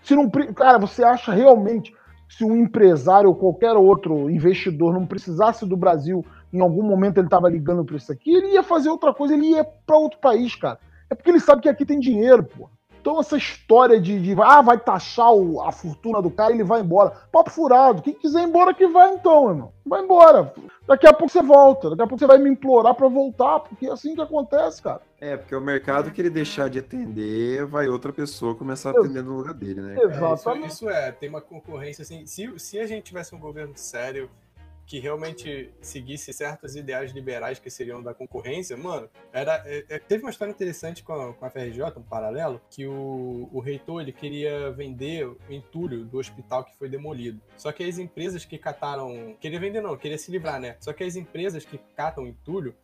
Se não, cara, você acha realmente se um empresário ou qualquer outro investidor não precisasse do Brasil, em algum momento ele estava ligando para isso aqui, ele ia fazer outra coisa, ele ia para outro país, cara. É porque ele sabe que aqui tem dinheiro, pô. Então essa história de, de, ah, vai taxar o- a fortuna do cara e ele vai embora. Papo furado. Quem quiser ir embora que vai então, irmão. Vai embora. Daqui a pouco você volta. Daqui a pouco você vai me implorar pra voltar, porque é assim que acontece, cara. É, porque o mercado que ele deixar de atender, vai outra pessoa começar a atender no lugar dele, né? É, Exatamente. isso, isso é, tem uma concorrência assim. Se, se a gente tivesse um governo sério que realmente seguisse certos ideais liberais que seriam da concorrência, mano, era, é- é- teve uma história interessante com a, com a FRJ, um paralelo, que o, o reitor ele queria vender o entulho do hospital que foi demolido. Só que as empresas que cataram. Queria vender, não, queria se livrar, né? Só que as empresas que catam entulho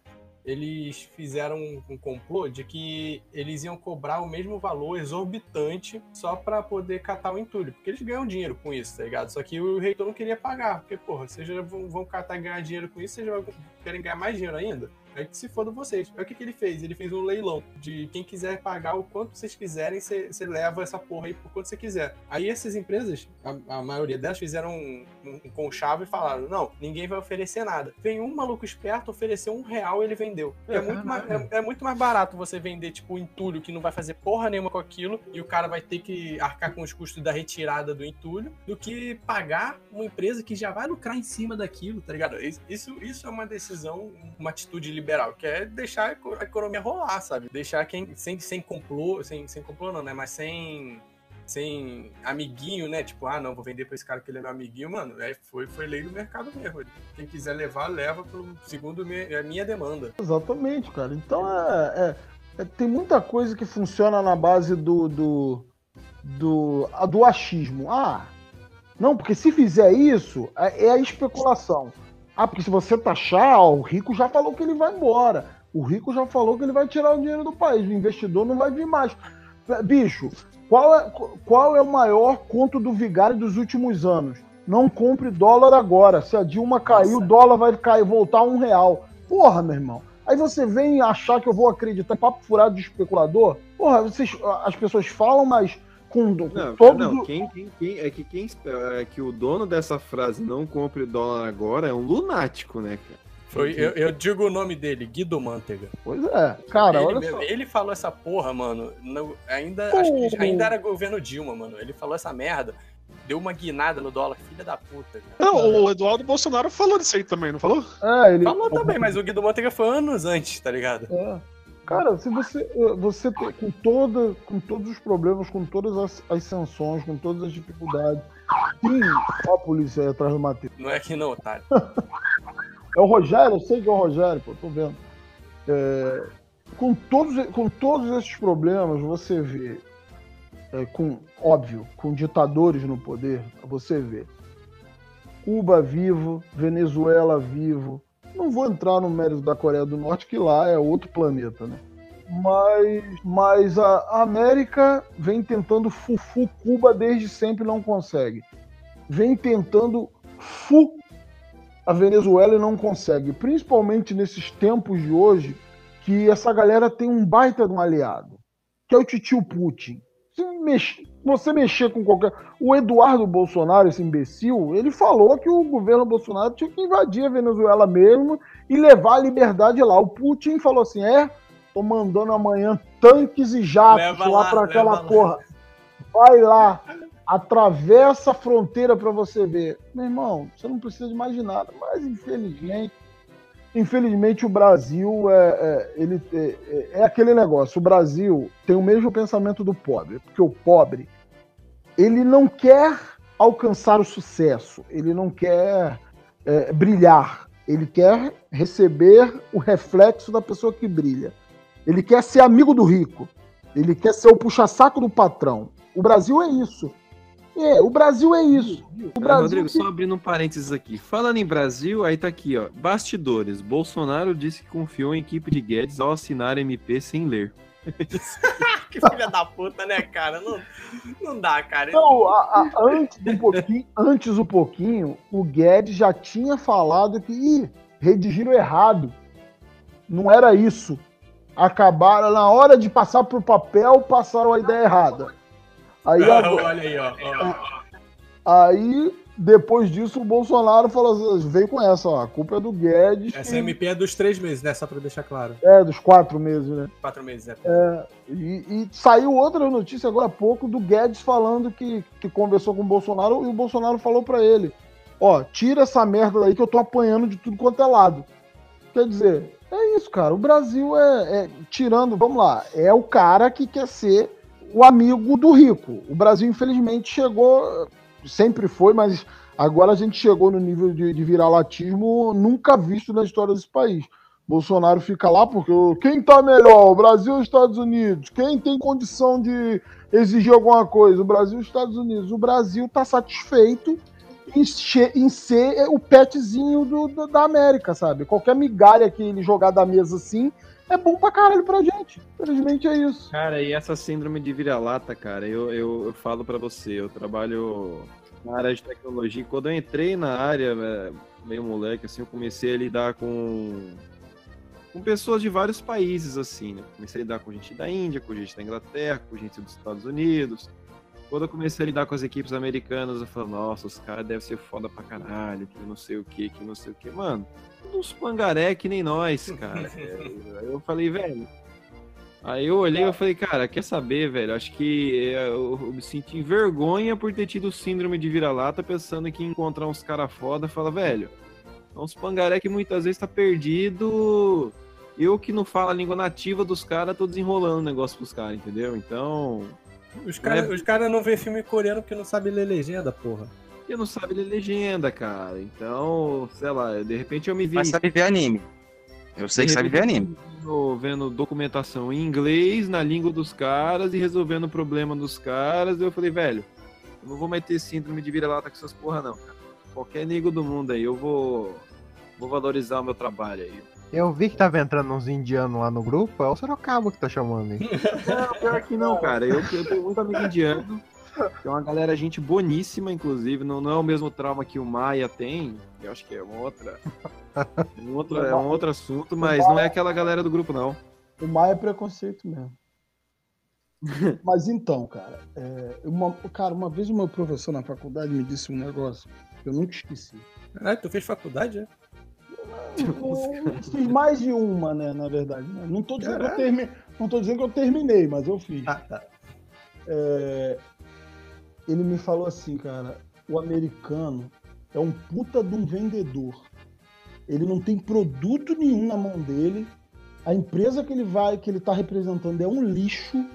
eles fizeram um, complô de que eles iam cobrar o mesmo valor exorbitante só pra poder catar o entulho. Porque eles ganham dinheiro com isso, tá ligado? Só que o reitor não queria pagar. Porque, porra, vocês já vão, catar e ganhar dinheiro com isso, vocês já querem ganhar mais dinheiro ainda? Aí que se foda vocês. Aí o que, que ele fez? Ele fez um leilão de quem quiser pagar o quanto vocês quiserem, você leva essa porra aí por quanto você quiser. Aí essas empresas, a, a maioria delas, fizeram um, um, um conchavo e falaram: não, ninguém vai oferecer nada. Vem um maluco esperto, ofereceu um real e ele vendeu. É, É, muito, mais, é, é muito mais barato você vender, tipo, entulho que não vai fazer porra nenhuma com aquilo e o cara vai ter que arcar com os custos da retirada do entulho do que pagar uma empresa que já vai lucrar em cima daquilo, tá ligado? Isso, isso é uma decisão, uma atitude liberal, que é deixar a eco- a economia rolar, sabe? Deixar quem sem, sem complô, sem, sem complô não, né? Mas sem sem amiguinho, né? Tipo, ah, não, vou vender pra esse cara que ele é meu amiguinho, mano. É, foi, foi lei do mercado mesmo. Quem quiser levar, leva pelo, segundo me- a minha demanda. Exatamente, cara. Então é, é- é- tem muita coisa que funciona na base do do, do, do achismo. Ah, não, porque se fizer isso, é, é a especulação. Ah, porque se você taxar, ó, o rico já falou que ele vai embora. O rico já falou que ele vai tirar o dinheiro do país. O investidor não vai vir mais. Bicho, qual é, qual é o maior conto do vigário dos últimos anos? Não compre dólar agora. Se a Dilma cair, o dólar vai cair, voltar a um real. Porra, meu irmão. Aí você vem achar que eu vou acreditar em papo furado de especulador? Porra, vocês, as pessoas falam, mas com, com Não, todos não quem, quem, quem- é que quem é que o dono dessa frase não compre dólar agora é um lunático, né, cara? Foi, eu, eu digo o nome dele, Guido Mantega. Pois é, cara, ele, olha só. ele falou essa porra, mano. no- ainda, Pô. acho que ainda era governo Dilma, mano. Ele falou essa merda, deu uma guinada no dólar, filha da puta. cara. Não, o Eduardo Bolsonaro falou disso aí também, não falou? É, ele, Falou também, mas o Guido Mantega foi anos antes, tá ligado? É. Cara, se você, eh, você tem- com, toda, com todos os problemas, com todas as, as sanções, com todas as dificuldades, ó a polícia aí atrás do Matheus. Não é que não, otário. É o Rogério, eu sei que é o Rogério, pô, tô vendo. É, com, todos, com todos esses problemas, você vê, é, com, óbvio, com ditadores no poder, você vê Cuba vivo, Venezuela vivo. Não vou entrar no mérito da Coreia do Norte, que lá é outro planeta, né? Mas, mas a América vem tentando fufu Cuba desde sempre não consegue. Vem tentando fu a Venezuela e não consegue. Principalmente nesses tempos de hoje, que essa galera tem um baita de um aliado, que é o titio Putin. Se mex- você mexer com qualquer. O Eduardo Bolsonaro, esse imbecil, ele falou que o governo Bolsonaro tinha que invadir a Venezuela mesmo e levar a liberdade lá. O Putin falou assim: é, tô mandando amanhã tanques e jatos Leva lá, lá, pra aquela lá. porra. Vai lá, atravessa a fronteira pra você ver. Meu irmão, você não precisa de mais de nada, mas infelizmente. Infelizmente o Brasil é, é- ele, é, é- é aquele negócio. O Brasil tem o mesmo pensamento do pobre, porque o pobre ele não quer alcançar o sucesso, ele não quer é, brilhar, ele quer receber o reflexo da pessoa que brilha. Ele quer ser amigo do rico, ele quer ser o puxa-saco do patrão. O Brasil é isso. É, o Brasil é isso. O Brasil Rodrigo, que- só abrindo um parênteses aqui. Falando em Brasil, aí tá aqui, ó. Bastidores. Bolsonaro disse que confiou em equipe de Guedes ao assinar MP sem ler. que filha da puta, né, cara? Não, não dá, cara. Não, a- a- antes um pouquinho, antes um pouquinho, o Guedes já tinha falado que ih, redigiram errado. Não era isso. Acabaram na hora de passar pro papel, passaram a ideia errada. Aí, agora- olha aí, ó. aí depois disso o Bolsonaro falou, assim, veio com essa, ó, a culpa é do Guedes. Essa MP é dos três meses, né? Só pra deixar claro. É, dos quatro meses, né? Quatro meses, é. É, e, e saiu outra notícia agora há pouco do Guedes falando que, que conversou com o Bolsonaro e o Bolsonaro falou pra ele: Ó, tira essa merda daí que eu tô apanhando de tudo quanto é lado. Quer dizer, é isso, cara. O Brasil é, é- tirando, vamos lá, é o cara que quer ser o amigo do rico. O Brasil, infelizmente, chegou, sempre foi, mas agora a gente chegou no nível de, de viralatismo nunca visto na história desse país. Bolsonaro fica lá porque quem tá melhor, o Brasil ou os Estados Unidos? Quem tem condição de exigir alguma coisa? O Brasil ou os Estados Unidos? O Brasil tá satisfeito em, em ser o petzinho do- do- da América, sabe? Qualquer migalha que ele jogar da mesa assim é bom pra caralho pra gente. Infelizmente é isso. Cara, e essa síndrome de vira-lata, cara, eu, eu, eu falo pra você, eu trabalho na área de tecnologia. Quando eu entrei na área, é, meio moleque, assim, eu comecei a lidar com, com pessoas de vários países, assim, né? Comecei a lidar com gente da Índia, com gente da Inglaterra, com gente dos Estados Unidos. Quando eu comecei a lidar com as equipes americanas, eu falei, nossa, os caras devem ser foda pra caralho, que não sei o que, que não sei o que. Mano, uns pangaré que nem nós, cara. Aí eu falei, velho, Aí eu olhei e falei, cara, quer saber, velho? Acho que é, eu, eu me senti vergonha por ter tido síndrome de vira-lata, pensando que encontrar uns cara foda. Fala, velho, é uns pangaré que muitas vezes tá perdido. Eu que não falo a língua nativa dos caras, tô desenrolando o negócio pros caras, entendeu? Então. Os caras É. os cara não vê filme coreano porque não sabe ler legenda, porra. Porque não sabe ler legenda, cara. Então, sei lá, de repente eu me vi. Mas sabe ver anime. Eu sei que sabe ver anime. Vendo, vendo documentação em inglês, na língua dos caras e resolvendo o problema dos caras. Eu falei, velho, eu não vou mais ter síndrome de vira-lata com essas porra, não, cara. Qualquer nego do mundo aí, eu vou, vou valorizar o meu trabalho aí. Eu vi que tava entrando uns indianos lá no grupo, é o Sorocaba que tá chamando aí. Não, pior que não, cara. Eu, eu tenho muito amigo indiano. Tem uma galera, gente boníssima, inclusive. Não, não é o mesmo trauma que o Maia tem. Eu acho que é uma outra. Um outro, é um outro assunto, mas não é aquela galera do grupo, não. O Maia é preconceito mesmo. Mas então, cara, é, uma, cara, uma vez o meu professor na faculdade me disse um negócio que eu nunca esqueci. Caralho, tu fez faculdade, é? Eu fiz mais de uma, né, na verdade. né? Não tô dizendo, que eu, termi... não tô dizendo que eu terminei, mas eu fiz. Ah, tá. É, Ele me falou assim, cara, o americano é um puta de um vendedor. Ele não tem produto nenhum na mão dele a empresa que ele vai, que ele tá representando é um lixo,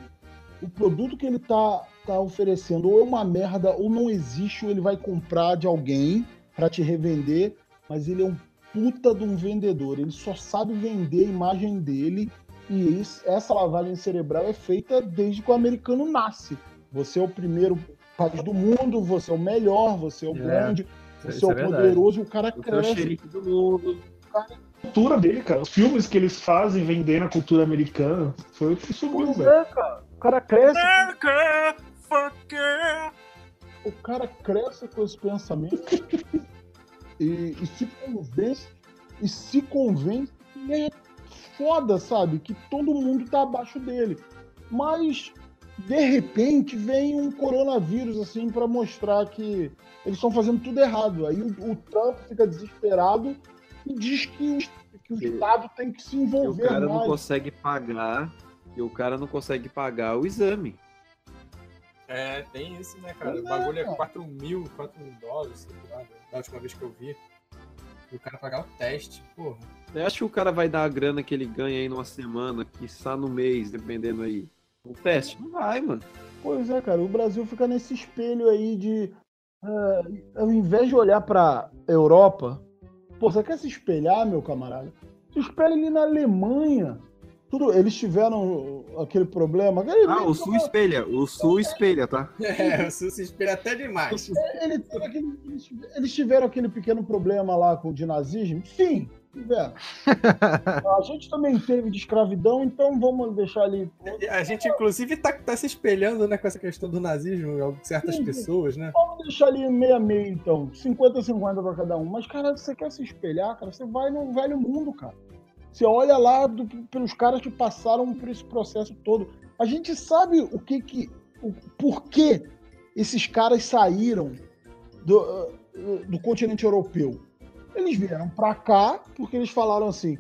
o produto que ele tá, tá oferecendo ou é uma merda ou não existe, ou ele vai comprar de alguém para te revender, mas ele é um puta de um vendedor, ele só sabe vender a imagem dele e isso, essa lavagem cerebral é feita desde que o americano nasce. Você é o primeiro país do mundo, você é o melhor, você é o É, grande, você é o é poderoso e o cara o cresce. xerife do mundo. A cultura dele, cara. Os filmes que eles fazem vendendo a cultura americana foi o que subiu, Pois velho. é, cara. O cara cresce. America, fuck yeah. O cara cresce com esse pensamento e, e se convence e se convence que é foda, sabe? Que todo mundo tá abaixo dele. Mas de repente vem um coronavírus assim pra mostrar que eles estão fazendo tudo errado. Aí o, o Trump fica desesperado e diz que o, que o Estado tem que se E o envolver cara não mais. consegue pagar. E o cara não consegue pagar o exame. É, tem isso, né, cara? Pois O bagulho é cara. 4 mil, 4 mil dólares, sei lá, da última vez que eu vi. E o cara pagar o teste, porra. Você acha que o cara vai dar a grana que ele ganha aí numa semana, que está no mês, dependendo aí? O teste? Não vai, mano. Pois é, cara, o Brasil fica nesse espelho aí de. é, ao invés de olhar pra Europa, pô, você quer se espelhar, meu camarada? Se espelha ali na Alemanha. Tudo, eles tiveram aquele problema. Aquele, Ah, o Sul espelha. O Sul espelha, tá? É, o Sul se espelha até demais. ele aquele- eles, tiveram aquele pequeno problema lá com o de nazismo? Sim, tiveram. A gente também teve de escravidão, então vamos deixar ali. A gente, inclusive, tá, tá se espelhando né, com essa questão do nazismo certas Sim, sim. pessoas, né? Vamos deixar ali meio a meio, então. 50-50 pra cada um. Mas, cara, você quer se espelhar, cara? Você vai no velho mundo, cara. Você olha lá do- pelos caras que passaram por esse processo todo. A gente sabe o que que. O porquê esses caras saíram do, uh, do continente europeu. Eles vieram pra cá porque eles falaram assim: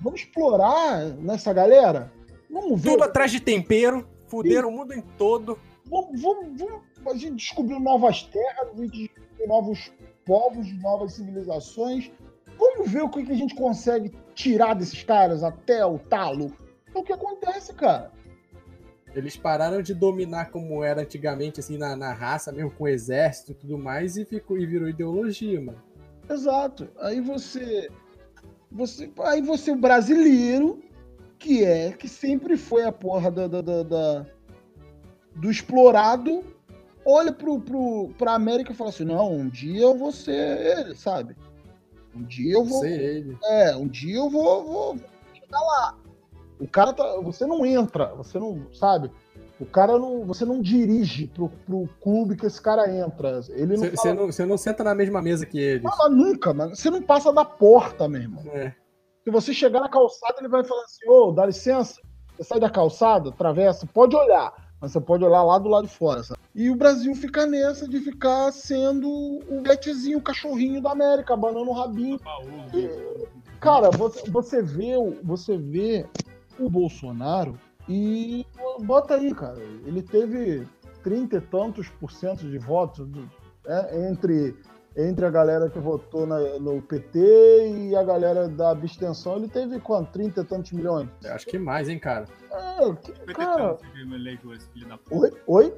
vamos explorar nessa galera? Vamos ver. Tudo atrás de tempero, fuderam o mundo em todo. Vamos, vamos, vamos- a gente descobriu novas terras, a gente descobriu novos povos, novas civilizações. Vamos ver o que que a gente consegue tirar desses caras até o talo. É o que acontece, cara. Eles pararam de dominar como era antigamente, assim, na, na raça, mesmo com o exército e tudo mais, e, ficou, e virou ideologia, mano. Exato. Aí você, você, aí você o brasileiro que é que sempre foi a porra da, da- da- da- do explorado, olha pro, pro, pra América e fala assim, não, um dia eu vou ser ele, sabe? Um dia eu vou. Ele. É, um dia eu vou, vou chegar lá. O cara tá. Você não entra, você não. Sabe? O cara não. Você não dirige pro, pro clube que esse cara entra. Ele não. Você fala- não, cê não senta na mesma mesa que eles. fala nunca. Você não passa da porta, meu irmão. É. Se você chegar na calçada, ele vai falar assim: ô, dá licença. Você sai da calçada, atravessa, pode olhar. Mas você pode olhar lá do lado de fora. sabe? E o Brasil fica nessa de ficar sendo o betezinho, o cachorrinho da América, abanando o rabinho. Cara, você, vê, o- você vê o Bolsonaro e bota aí, cara. Ele teve 30 e tantos por cento de votos do- é, entre, entre a galera que votou na- no PT e a galera da abstenção. Ele teve quanto? 30 e tantos milhões? Eu Acho que mais, hein, cara. É, que- cara. filho da Oi? Oi?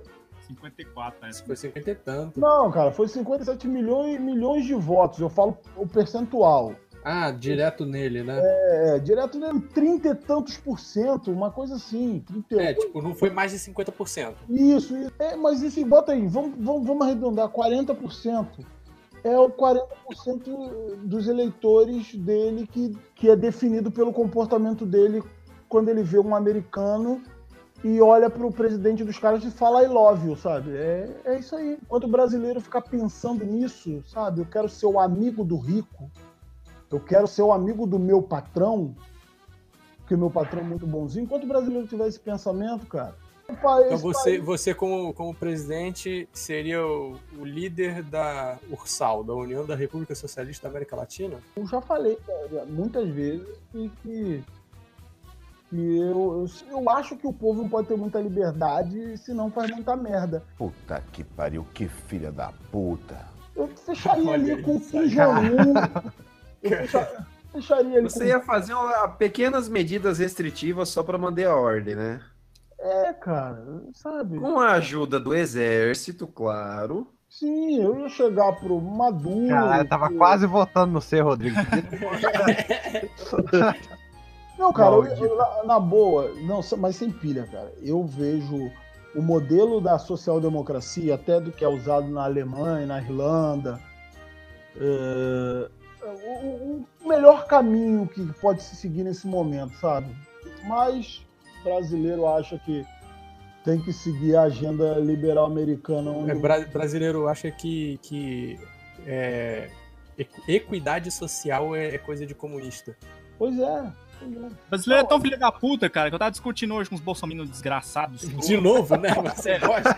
54, né? Foi 50 e tanto. Não, cara, foi 57 milhões, milhões de votos. Eu falo o percentual. Ah, direto nele, né? É, direto nele, 30 e tantos por cento, uma coisa assim. 38. É, tipo, não foi mais de 50%. Isso, isso. É, mas isso, bota aí, vamos, vamos, vamos arredondar, 40%. É o 40% dos eleitores dele que, que é definido pelo comportamento dele quando ele vê um americano e olha pro presidente dos caras e fala I love you, sabe? É, é isso aí. Enquanto o brasileiro ficar pensando nisso, sabe? Eu quero ser o amigo do rico, eu quero ser o amigo do meu patrão, porque meu patrão é muito bonzinho. Enquanto o brasileiro tiver esse pensamento, cara, país- Então você, país- você como, como presidente, seria o, o líder da URSAL, da União da República Socialista da América Latina? Eu já falei cara, muitas vezes que, que eu, eu, eu acho que o povo não pode ter muita liberdade, senão faz muita merda. Puta que pariu, que filha da puta. Eu fecharia Olha ali com o isso aí. Kim Jong-un. Eu fecha- Deixaria ele Você com- ia fazer uma- pequenas medidas restritivas só para manter a ordem, né? É, cara, sabe? Com a ajuda do exército, claro. Sim, eu ia chegar pro Maduro. Caralho, eu tava quase votando no C, Rodrigo. Não, cara, eu- eu- na, boa, não, mas sem pilha, cara. Eu vejo o modelo da social-democracia, até do que é usado na Alemanha, na Irlanda, é, o, o- melhor caminho que pode se seguir nesse momento, sabe? Mas o brasileiro acha que tem que seguir a agenda liberal americana. onde É, bra- brasileiro acha que, que é, equ- equidade social é, é coisa de comunista. Pois é. É. Brasileiro é tão filho da puta, cara, que eu tava discutindo hoje com os bolsominions desgraçados. De novo, né? Você gosta?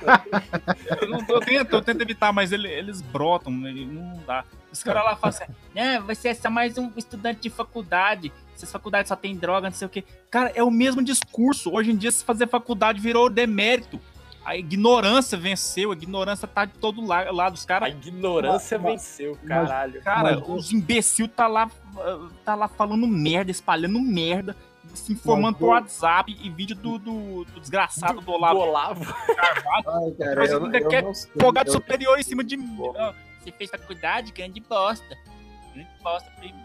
Eu, não, eu, tento, eu tento evitar, mas ele- eles brotam, ele- não dá. Os caras lá falam assim, é, você é só mais um estudante de faculdade, essas faculdades só tem droga, não sei o quê. Cara, é o mesmo discurso. Hoje em dia, se fazer faculdade virou demérito. A ignorância venceu, a ignorância tá de todo la- lado. Os A caras. ignorância Mas- venceu, caralho. Cara, Mas- os imbecil tá lá, tá lá falando merda, espalhando merda, se informando por WhatsApp e vídeo do, do- do desgraçado do Olavo Do Olavo. Ai, cara, Mas ainda eu quer. Advogado Eu- superior em cima de mim. Você fez faculdade, grande bosta. Grande bosta, primo.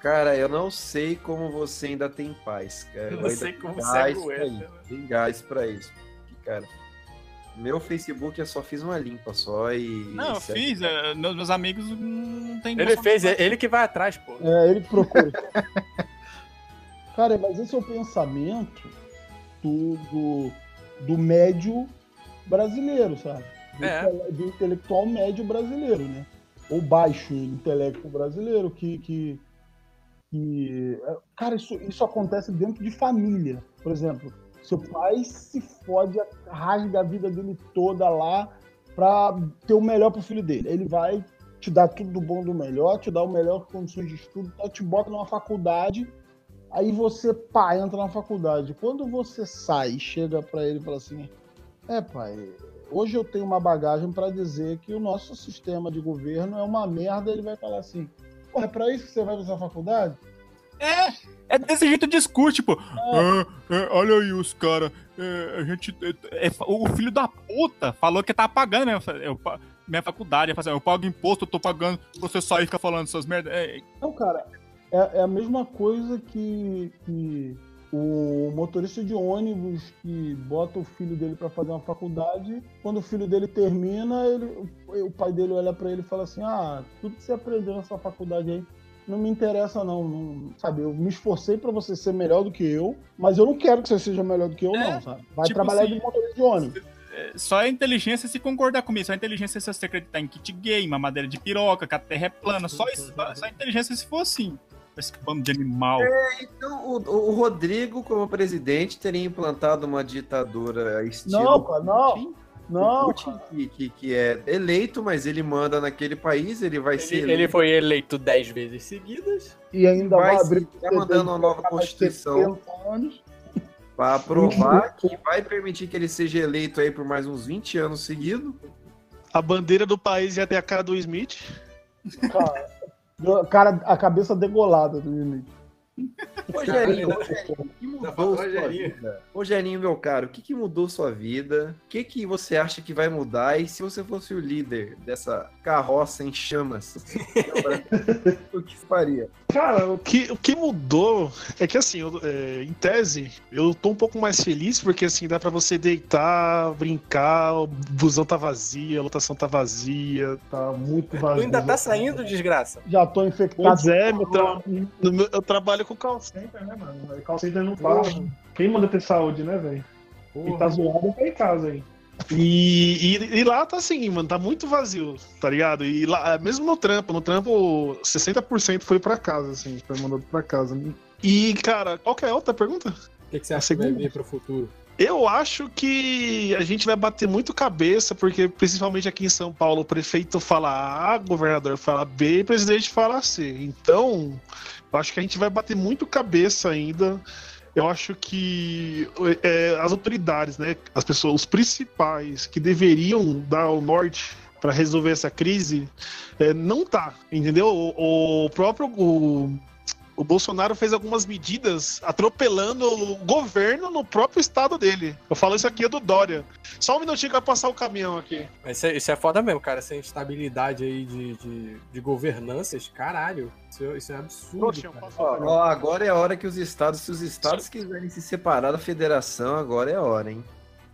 Cara, eu não sei como você ainda tem paz, cara. Eu não sei como você aguenta, isso, Tem gás pra isso. Cara, meu Facebook eu só fiz uma limpa só e. Não, eu fiz. é, meus, meus amigos não tem. Ele fez, é ele que vai atrás, pô. É, ele que procura. Cara, mas esse é o pensamento do, do, do médio brasileiro, sabe? Do, É. intele- do intelectual médio brasileiro, né? Ou baixo intelecto brasileiro, que. que, que é, cara, isso, isso acontece dentro de família. Por exemplo, seu pai se fode, rasga a vida dele toda lá pra ter o melhor pro filho dele. Ele vai te dar tudo do bom do melhor, te dá o melhor condições de estudo, tal, te bota numa faculdade, aí você, pá, entra na faculdade. Quando você sai, chega pra ele e fala assim: É, pai, hoje eu tenho uma bagagem pra dizer que o nosso sistema de governo é uma merda. Ele vai falar assim: é pra isso que você vai fazer a faculdade? É, é desse jeito o discurso, tipo. "Ah, é, olha aí os caras. a gente. é, é, o filho da puta falou que tá pagando fa- eu minha faculdade. Eu, assim, eu pago imposto, eu tô pagando. Você sair e ficar falando essas merdas. É, Não, cara, é, é a mesma coisa que, que o motorista de ônibus que bota o filho dele pra fazer uma faculdade, quando o filho dele termina, ele, o, o pai dele olha pra ele e fala assim: Ah, tudo que você aprendeu nessa faculdade aí não me interessa, não. não sabe, eu me esforcei pra você ser melhor do que eu, mas eu não quero que você seja melhor do que eu, não, sabe? Vai tipo trabalhar assim, de motorista de ônibus. é, só é inteligência se concordar comigo. Só é inteligência se você acreditar em kit gay, mamadeira de piroca, que a terra é plana. Só isso. Só, é inteligência se for assim. Esse bando de animal. Então, o, o Rodrigo, como presidente, teria implantado uma ditadura estilo. Não, cara, não. Não, O Putin, que, que, que é eleito, mas ele manda naquele país, ele vai ser. Ele, ele foi eleito dez vezes seguidas. E ainda vai, vai abrir. tá mandando uma nova Constituição. 70 anos. Para provar que vai permitir que ele seja eleito aí por mais uns 20 anos seguidos. A bandeira do país ia ter a cara do Smith. Cara, cara, a cabeça degolada do Smith. Rogerinho, Rogerinho, o que mudou sua Rogerinho. vida? Rogerinho, meu caro, o que, que mudou sua vida? O que, que você acha que vai mudar? E se você fosse o líder dessa carroça em chamas, o que faria? Cara, o que, o que mudou é que, assim, eu, é, em tese, eu tô um pouco mais feliz porque, assim, dá pra você deitar, brincar, o busão tá vazio, a lotação tá vazia. Tá muito Tu vazio. ainda tá saindo, desgraça. Já tô infectado. Pois é, meu tra... no meu- eu trabalho com call center, né, mano? Call center não fala. Quem manda ter saúde, né, velho? E tá zoado tá em casa aí. E, e, e lá tá assim, mano, tá muito vazio, tá ligado? E lá, mesmo no trampo, no trampo, 60% foi pra casa, assim, foi mandado pra casa. E, cara, qual que é a outra pergunta? O que, que você A acha que vai segunda? vir pro futuro? Eu acho que a gente vai bater muito cabeça, porque principalmente aqui em São Paulo, o prefeito fala A, o governador fala B e o presidente fala C. Então, acho que a gente vai bater muito cabeça ainda. Eu acho que é, as autoridades, né, as pessoas, os principais que deveriam dar o norte para resolver essa crise, é, não tá, entendeu? O, o próprio o, o Bolsonaro fez algumas medidas atropelando o governo no próprio estado dele. Eu falo isso aqui é do Dória. Só um minutinho que vai passar o caminhão aqui. Mas Isso é, isso é foda mesmo, cara. Essa instabilidade aí de, de, de governanças, caralho. Isso, é- isso é absurdo. cara. Ó, ó, agora é a hora que os estados, se os estados quiserem se separar da federação, agora é a hora, hein?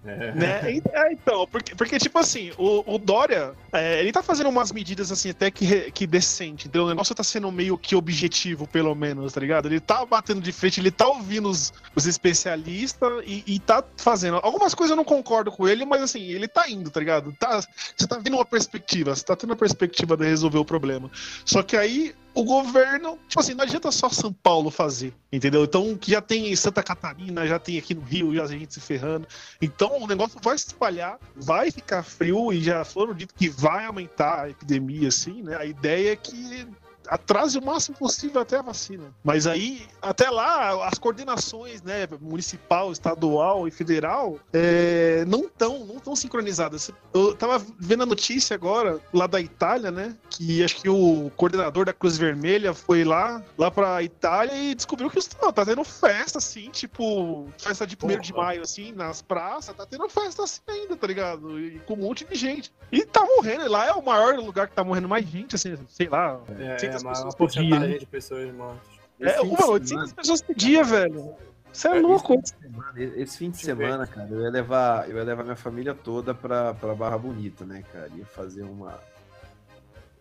Né? E- é, então, porque, porque, tipo assim, o, o Dória, é, ele tá fazendo umas medidas, assim, até que, que decente, entendeu? O negócio tá sendo meio que objetivo, pelo menos, tá ligado? Ele tá batendo de frente, ele tá ouvindo os, os especialistas e, e tá fazendo. Algumas coisas eu não concordo com ele, mas, assim, ele tá indo, tá ligado? Tá, você tá vendo uma perspectiva, você tá tendo a perspectiva de resolver o problema. Só que aí, o governo, tipo assim, não adianta só São Paulo fazer, entendeu? Então, que já tem em Santa Catarina, já tem aqui no Rio, já a gente se ferrando. Então, o negócio vai se espalhar, vai ficar frio e já foram dito que vai aumentar a epidemia, assim, né? A ideia é que atrase o máximo possível até a vacina. Mas aí, até lá, as coordenações, né, municipal, estadual e federal, é, não estão não tão sincronizadas. Eu tava vendo a notícia agora, lá da Itália, né, que acho que o coordenador da Cruz Vermelha foi lá, lá pra Itália e descobriu que não, tá tendo festa, assim, tipo, festa de 1 de maio, assim, nas praças, tá tendo festa assim ainda, tá ligado? E com um monte de gente. E tá morrendo, e lá é o maior lugar que tá morrendo mais gente, assim, sei lá. É, 800 é uma, pessoas uma por dia, porcentagem né? de pessoas mortas. É, uma, 800 pessoas por dia, velho. Isso é louco. Esse, fim de semana- esse fim de semana, cara, eu ia levar, eu ia levar minha família toda pra, pra Barra Bonita, né, cara? Ia fazer uma.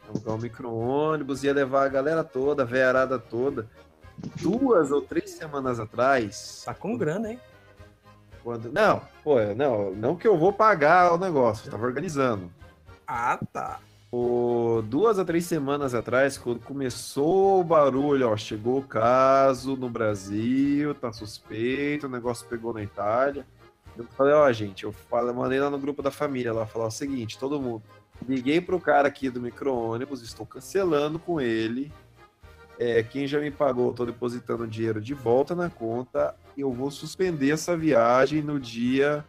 alugar um micro-ônibus, ia levar a galera toda, a veiarada toda. Duas ou três semanas atrás. Tá com grana, hein? Quando, não, pô, não, não que eu vou pagar o negócio, eu tava organizando. Ah, tá. O, duas a três semanas atrás, quando começou o barulho, ó, chegou o caso no Brasil, tá suspeito, o negócio pegou na Itália. Eu falei, ó, gente, eu falei, mandei lá no grupo da família lá, falar o seguinte, todo mundo, liguei pro cara aqui do micro-ônibus, estou cancelando com ele. É, quem já me pagou, tô depositando dinheiro de volta na conta. Eu vou suspender essa viagem no dia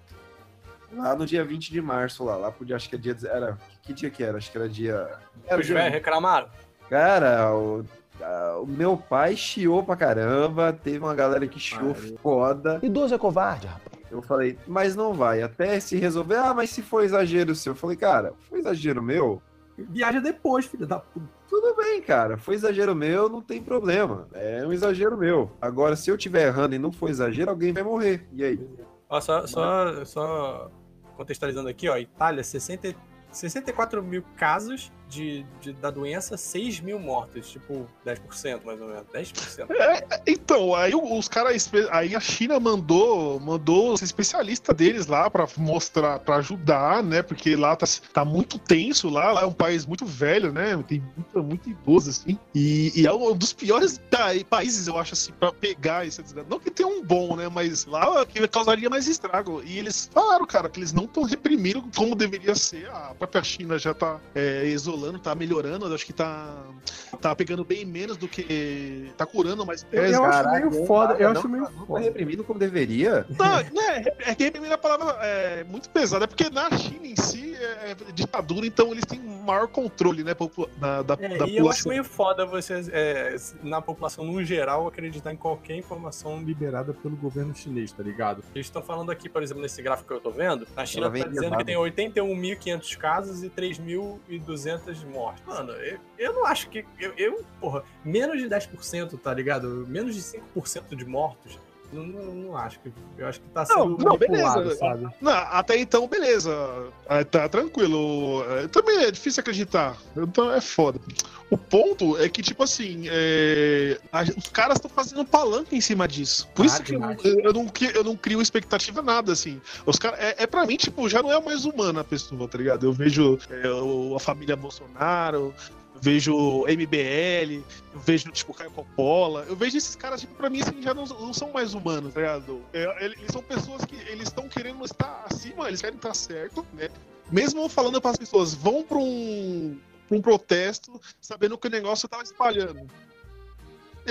lá no dia 20 de março, lá, lá pro dia, acho que é dia. Era, que dia que era? Acho que era dia. Era Os velhos reclamaram? Cara, o, a- o meu pai chiou pra caramba, teve uma galera que chiou foda. Idoso é covarde, rapaz. Eu falei, mas não vai, até se resolver. Ah, mas se for exagero seu? Eu falei, cara, foi exagero meu? Viaja depois, filho da puta. Tudo bem, cara, foi exagero meu, não tem problema. É um exagero meu. Agora, se eu tiver errando e não for exagero, alguém vai morrer. E aí? Ó, só, só, só contextualizando aqui, ó, Itália, 60, 64 mil casos de, de- da doença, 6 mil mortes, tipo 10% mais ou menos, 10%. É, então, aí os caras. Aí a China mandou, mandou os especialistas deles lá pra mostrar, pra ajudar, né? Porque lá tá, tá muito tenso lá, lá é um país muito velho, né? Tem muito, muito idoso, assim. E, e é um dos piores pa- países, eu acho, assim, pra pegar esse. Não que tenha um bom, né? Mas lá é que causaria mais estrago. E eles falaram, cara, que eles não estão reprimindo como deveria ser. A própria China já tá é, isolando, tá melhorando. Eu acho que tá, tá pegando bem menos do que. tá curando mais. Eu- eu acho meio foda, eu não, acho meio não tá reprimido como deveria. Não, né, é que reprimir a palavra é muito pesada, é porque na China em si é, é ditadura, então eles têm maior controle, né, da, da, É, da e eu acho população. meio foda você, é, na população no geral, acreditar em qualquer informação liberada pelo governo chinês, tá ligado? Eles estão falando aqui, por exemplo, nesse gráfico que eu tô vendo, a China tá dizendo que tem 81.500 casos e 3.200 mortes. Mano, eu, eu não acho que. Eu, eu, porra, menos de 10%, tá ligado? Menos de 5% de mortos. Não, não, não acho que. Eu acho que tá Não, sendo não, manipulado, beleza. sabe? Não, até então, beleza. Tá tranquilo. É, Também é difícil acreditar. Então é foda. O ponto é que, tipo assim, é, os caras estão fazendo palanque em cima disso. Por Ah, isso que eu, não- eu não, eu não crio expectativa nada, assim. Os caras, é, é pra mim, tipo, já não é mais humana a pessoa, tá ligado? Eu vejo é, o- a família Bolsonaro, vejo MBL, eu vejo, tipo, Caio Coppola. Eu vejo esses caras, tipo, pra mim, assim, já não, não são mais humanos, tá ligado? É, eles são pessoas que eles estão querendo estar acima, eles querem estar certo, né? Mesmo falando para as pessoas, vão pra um, pra um protesto sabendo que o negócio tava espalhando.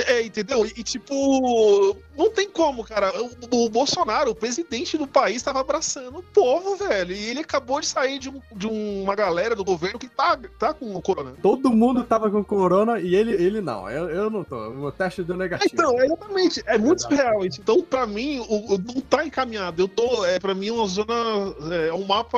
É, entendeu? E, tipo, não tem como, cara. O, o Bolsonaro, o presidente do país, tava abraçando o povo, velho. E ele acabou de sair de, um- de uma galera do governo que tá, tá com o corona. Todo mundo tava com corona e ele, ele não. Eu, eu não tô. O teste deu negativo. Então, é exatamente. É muito surreal. Então, pra mim, o, o- não tá encaminhado. Eu tô, é, pra mim, uma zona. É um mapa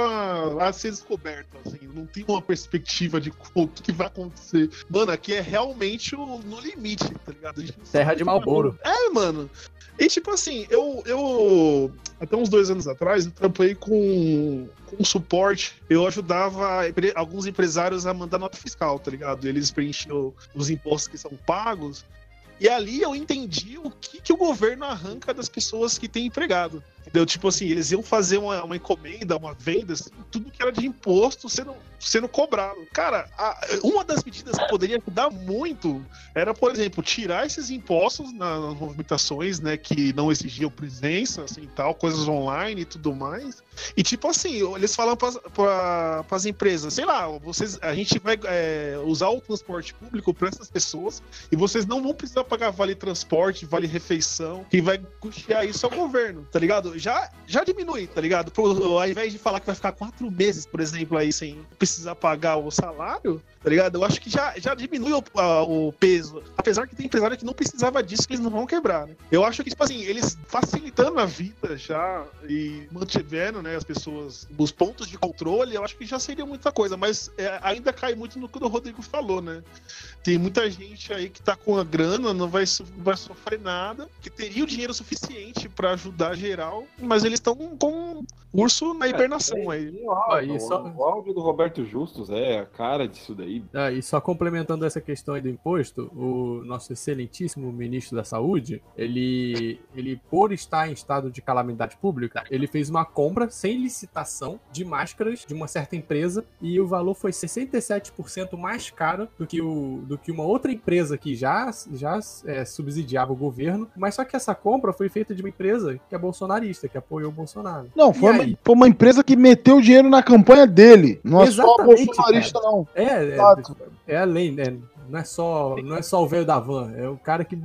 a ser descoberto. Assim. Não tem uma perspectiva de o que, que vai acontecer. Mano, aqui é realmente o, no limite, tá ligado? A gente não Terra sabe de o que vai Marlboro. É, mano. E tipo assim, eu, eu até uns dois anos atrás, eu trampei com, com suporte. Eu ajudava alguns empresários a mandar nota fiscal, tá ligado? Eles preenchiam os impostos que são pagos. E ali eu entendi o que, que o governo arranca das pessoas que têm empregado. Entendeu? Tipo assim, eles iam fazer uma, uma encomenda, uma venda, assim, tudo que era de imposto sendo, sendo cobrado. Cara, a- uma das medidas que poderia ajudar muito era, por exemplo, tirar esses impostos na- nas movimentações, né, que não exigiam presença, assim, tal, coisas online e tudo mais. E tipo assim, eles falam para as empresas, sei lá, vocês, a gente vai é, usar o transporte público para essas pessoas e vocês não vão precisar pagar vale transporte, vale refeição, quem vai custear isso é o governo, tá ligado? Já, já diminui, tá ligado? Pro, ao invés de falar que vai ficar quatro meses, por exemplo, aí sem precisar pagar o salário, tá ligado? Eu acho que já, já diminui o, a- o peso. Apesar que tem empresário que não precisava disso, que eles não vão quebrar, né? Eu acho que, tipo assim, eles facilitando a vida já e mantivendo, né, as pessoas os pontos de controle, eu acho que já seria muita coisa, mas é, ainda cai muito no que o Rodrigo falou, né? Tem muita gente aí que tá com a grana, não vai, vai sofrer nada, que teria o dinheiro suficiente pra ajudar geral, mas eles estão com um urso na hibernação aí. Ó, e só- O áudio do Roberto Justus é a cara disso daí. Ah, e só complementando essa questão aí do imposto, o nosso excelentíssimo ministro da Saúde, ele, ele por estar em estado de calamidade pública, ele fez uma compra sem licitação de máscaras de uma certa empresa e o valor foi 67% mais caro do que, o, do que uma outra empresa que já, já é, subsidiava o governo, mas só que essa compra foi feita de uma empresa que é bolsonarista, que apoiou o Bolsonaro. Não, foi uma, foi uma empresa que meteu o dinheiro na campanha dele. Não é só Exatamente, bolsonarista, cara. não. É, é, é além, né? Não é só, não é só o velho da van, é o cara que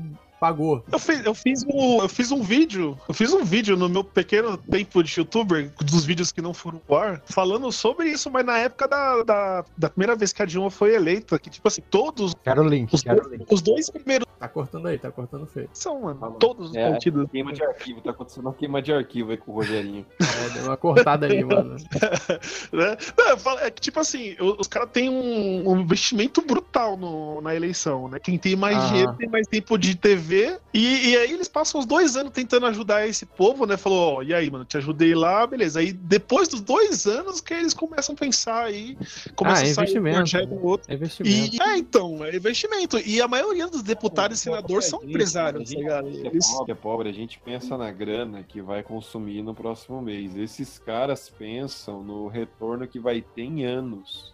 pagou. Eu fiz, eu, fiz um, eu fiz um vídeo, eu fiz um vídeo no meu pequeno tempo de youtuber, dos vídeos que não foram pro ar, falando sobre isso, mas na época da, da, da primeira vez que a Dilma foi eleita, que tipo assim, todos Quero o link, os, quero dois, link. os dois primeiros Tá cortando aí, tá cortando feio. são, mano, todos os É, partidos. queima de arquivo, tá acontecendo uma queima de arquivo aí com o Rogerinho. É, deu uma cortada aí, mano. né? Não, eu falo- é que, tipo assim, os caras têm um, um investimento brutal no- na eleição, né? Quem tem mais Aham. dinheiro tem mais tempo de TV. E, e aí eles passam os dois anos tentando ajudar esse povo, né? Falou, ó, e aí, mano, te ajudei lá, beleza. Aí depois dos dois anos que eles começam a pensar aí, começa Ah, é a sair um investimento. projeto ou outro. É investimento. E, é, então, é investimento. E a maioria dos deputados e senadores são empresários, tá ligado? Que é pobre, é pobre, a gente pensa na grana que vai consumir no próximo mês. Esses caras pensam no retorno que vai ter em anos.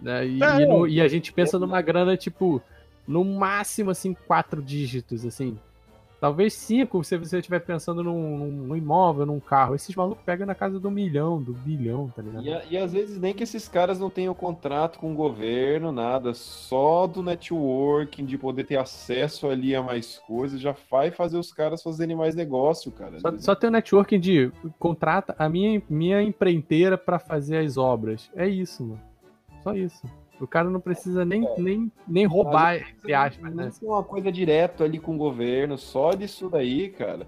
né? E, É. e no- e a gente pensa numa grana, tipo, no máximo, assim, quatro dígitos, assim. Talvez cinco, se você estiver pensando num, num imóvel, num carro. Esses malucos pegam na casa do milhão, do bilhão, tá ligado? E, e às vezes nem que esses caras não tenham contrato com o governo, nada, só do networking, de poder ter acesso ali a mais coisas, já vai fazer os caras fazerem mais negócio, cara. Só, só tem o networking de contrata a minha, minha empreiteira pra fazer as obras. É isso, mano. Só isso. O cara não precisa nem, nem, nem roubar, entre aspas, né? Não tem uma coisa direto ali com o governo, só disso daí, cara.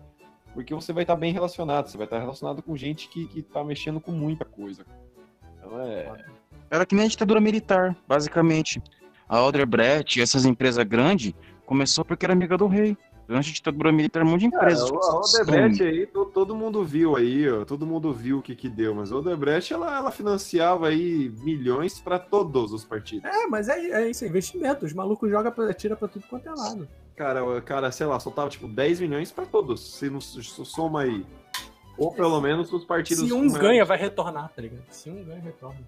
Porque você vai estar bem relacionado, você vai estar relacionado com gente que, que tá mexendo com muita coisa. Então é. Era que nem a ditadura militar, basicamente. A Odebrecht e essas empresas grandes começou porque era amiga do rei. Durante a ditadura militar, um monte de empresas. Cara, a Odebrecht aí, to- todo mundo viu aí, ó, todo mundo viu o que que deu, mas a Odebrecht, ela, ela financiava aí milhões para todos os partidos. É, mas é, é isso, é investimento. Os malucos jogam, pra, tira pra tudo quanto é lado. Cara, cara, sei lá, soltava tipo 10 milhões para todos, se não se soma aí. Ou pelo menos os partidos... Se um ganha, vai retornar, tá ligado? Se um ganha, retorna.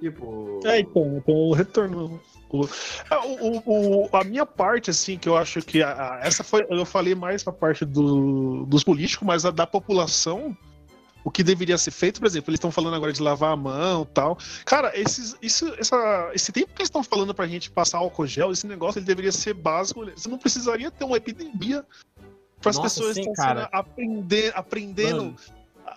Tipo... É, então, então o retorno. O, é, o- o- o- a minha parte, assim, que eu acho que. a- a- essa foi. Eu falei mais pra parte do, dos políticos, mas a da população. o que deveria ser feito, por exemplo, eles estão falando agora de lavar a mão e tal. Cara, esses, isso, essa, esse tempo que eles estão falando pra gente passar álcool gel, esse negócio ele deveria ser básico. Você não precisaria ter uma epidemia para as pessoas sim, cara. aprender, aprendendo Mano.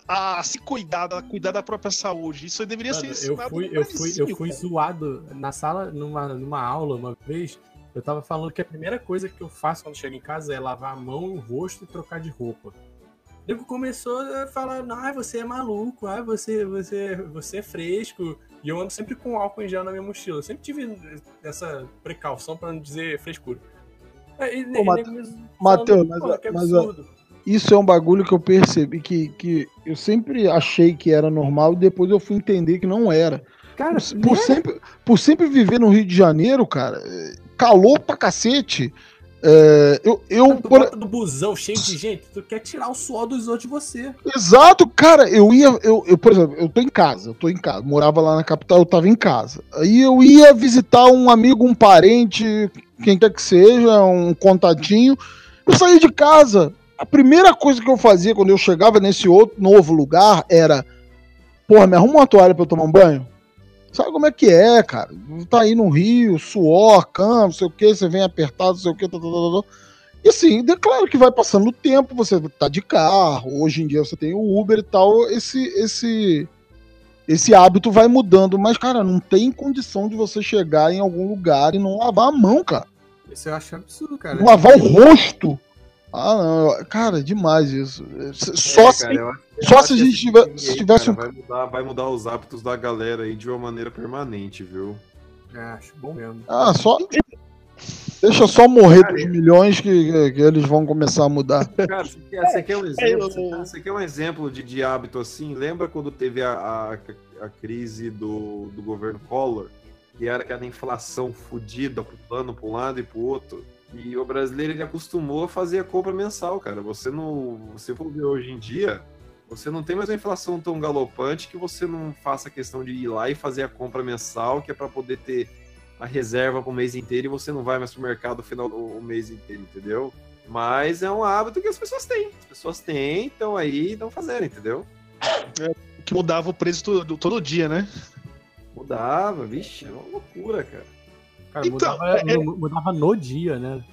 A, se cuidar, a cuidar da própria saúde. Isso deveria Mano, ser eu ensinado fui, no eu fui, eu fui zoado na sala, numa, numa aula uma vez. Eu tava falando que a primeira coisa que eu faço quando chego em casa é lavar a mão, o rosto e trocar de roupa. O nego começou a falar, ah, você é maluco, ah, você, você, você é fresco. E eu ando sempre com álcool em gel na minha mochila. Eu sempre tive essa precaução pra não dizer frescura. Aí, me falando, Mateus, mas, "Pô, que mas, absurdo." Isso é um bagulho que eu percebi que, que eu sempre achei que era normal e depois eu fui entender que não era. Cara, por, por sempre, por sempre viver no Rio de Janeiro, cara, é, calor pra cacete. É, eu, eu, Tu por- do busão cheio de gente, tu quer tirar o suor dos outros de você. Exato, cara, eu ia, eu, eu, por exemplo, eu tô em casa, eu tô em casa, morava lá na capital, eu tava em casa. Aí eu ia visitar um amigo, um parente, quem quer que seja, um contatinho. Eu saía de casa. A primeira coisa que eu fazia quando eu chegava nesse outro novo lugar era, porra, me arruma uma toalha pra eu tomar um banho. Sabe como é que é, cara? Tá aí no Rio, suor, cama, não sei o que, você vem apertado, não sei o que, tá, tá, tá, tá. E assim, é claro que vai passando o tempo, você tá de carro, hoje em dia você tem o Uber e tal, esse esse esse hábito vai mudando, mas cara, não tem condição de você chegar em algum lugar e não lavar a mão, cara. Isso eu acho absurdo, cara. Não lavar o rosto. Ah, não, cara, é demais isso. Só É, se, cara, só se a gente tiver- se tivesse cara, um vai, mudar, vai mudar os hábitos da galera aí de uma maneira permanente, viu? É, acho bom mesmo. Ah, só. Deixa só morrer dos milhões que, que, que eles vão começar a mudar. Cara, você quer, você quer um exemplo? Você quer, um exemplo de, de hábito assim? Lembra quando teve a, a, a crise do, do governo Collor? Que era aquela inflação fodida, pulando para um lado e para o outro. E o brasileiro ele acostumou a fazer a compra mensal, cara. Você não. Você for ver hoje em dia, você não tem mais uma inflação tão galopante que você não faça questão de ir lá e fazer a compra mensal, que é para poder ter a reserva para o mês inteiro e você não vai mais pro mercado no final do o mês inteiro, entendeu? Mas é um hábito que as pessoas têm. As pessoas têm, então aí não fazendo, entendeu? Que mudava o preço todo, todo dia, né? Mudava, vixe, é uma loucura, cara. Cara, Então, mudava, é- no- mudava no dia, né?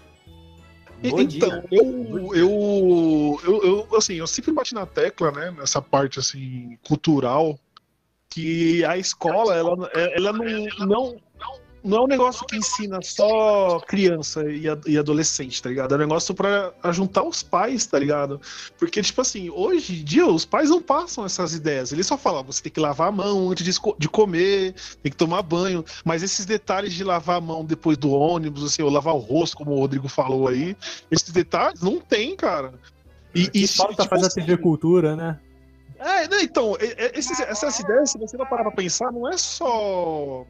No então, dia. eu, eu, eu, eu, assim, eu sempre bati na tecla, né, nessa parte, assim, cultural, que a escola, ela, ela não, não, não é um negócio que ensina só criança e, a- e adolescente, tá ligado? É um negócio pra juntar os pais, tá ligado? Porque, tipo assim, hoje em dia os pais não passam essas ideias. Eles só falam, você tem que lavar a mão antes de, comer, tem que tomar banho. Mas esses detalhes de lavar a mão depois do ônibus, assim, ou lavar o rosto, como o Rodrigo falou aí, esses detalhes não tem, cara. E, e Falta tipo fazer a assim, TV Cultura, né? é, né, então, é- é- esses- essas ideias, se você não parar pra pensar, não é só.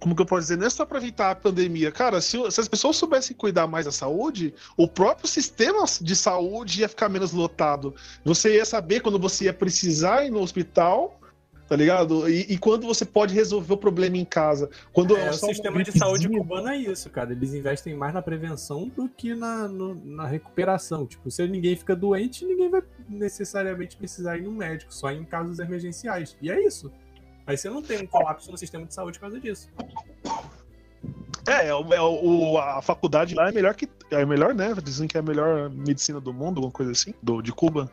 Como que eu posso dizer? Não é só pra evitar a pandemia. Cara, se, se as pessoas soubessem cuidar mais da saúde, o próprio sistema de saúde ia ficar menos lotado. Você ia saber quando você ia precisar ir no hospital, tá ligado? E, e quando você pode resolver o problema em casa. Quando É, o só uma sistema de saúde cubano é isso, cara. Eles investem mais na prevenção do que na, no- na recuperação. Tipo, se ninguém fica doente, ninguém vai necessariamente precisar ir no médico, só em casos emergenciais. E é isso. Aí você não tem um colapso no sistema de saúde por causa disso. É, é o- é o- a faculdade lá é melhor que. É melhor, né? Dizem que é a melhor medicina do mundo, alguma coisa assim, do, de Cuba.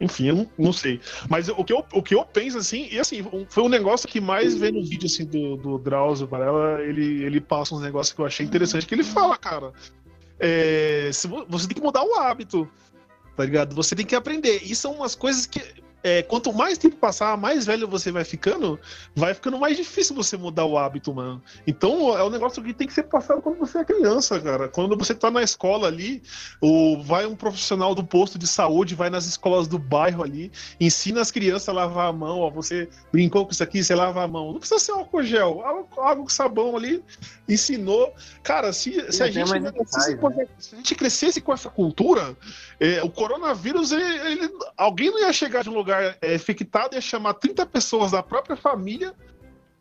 Enfim, eu não, não sei. Mas o que, eu, o que eu penso, assim, e assim, foi um negócio que mais vê no vídeo assim, do, do Drauzio Varela, ele, ele passa uns negócios que eu achei interessante, que ele fala, cara. é, você tem que mudar o hábito, tá ligado? Você tem que aprender. E são umas coisas que. É, quanto mais tempo passar, mais velho você vai ficando, vai ficando mais difícil você mudar o hábito, mano. Então é um negócio que tem que ser passado quando você é criança, cara. Quando você tá na escola ali, ou vai um profissional do posto de saúde, vai nas escolas do bairro ali, ensina as crianças a lavar a mão, ó, você brincou com isso aqui, você lava a mão. Não precisa ser álcool gel, água, com sabão ali, ensinou. Cara, se, se, a, gente, crescesse com- se a gente crescesse com essa cultura, é, o coronavírus, ele, ele- alguém não ia chegar de um lugar é, infectado, ia chamar 30 pessoas da própria família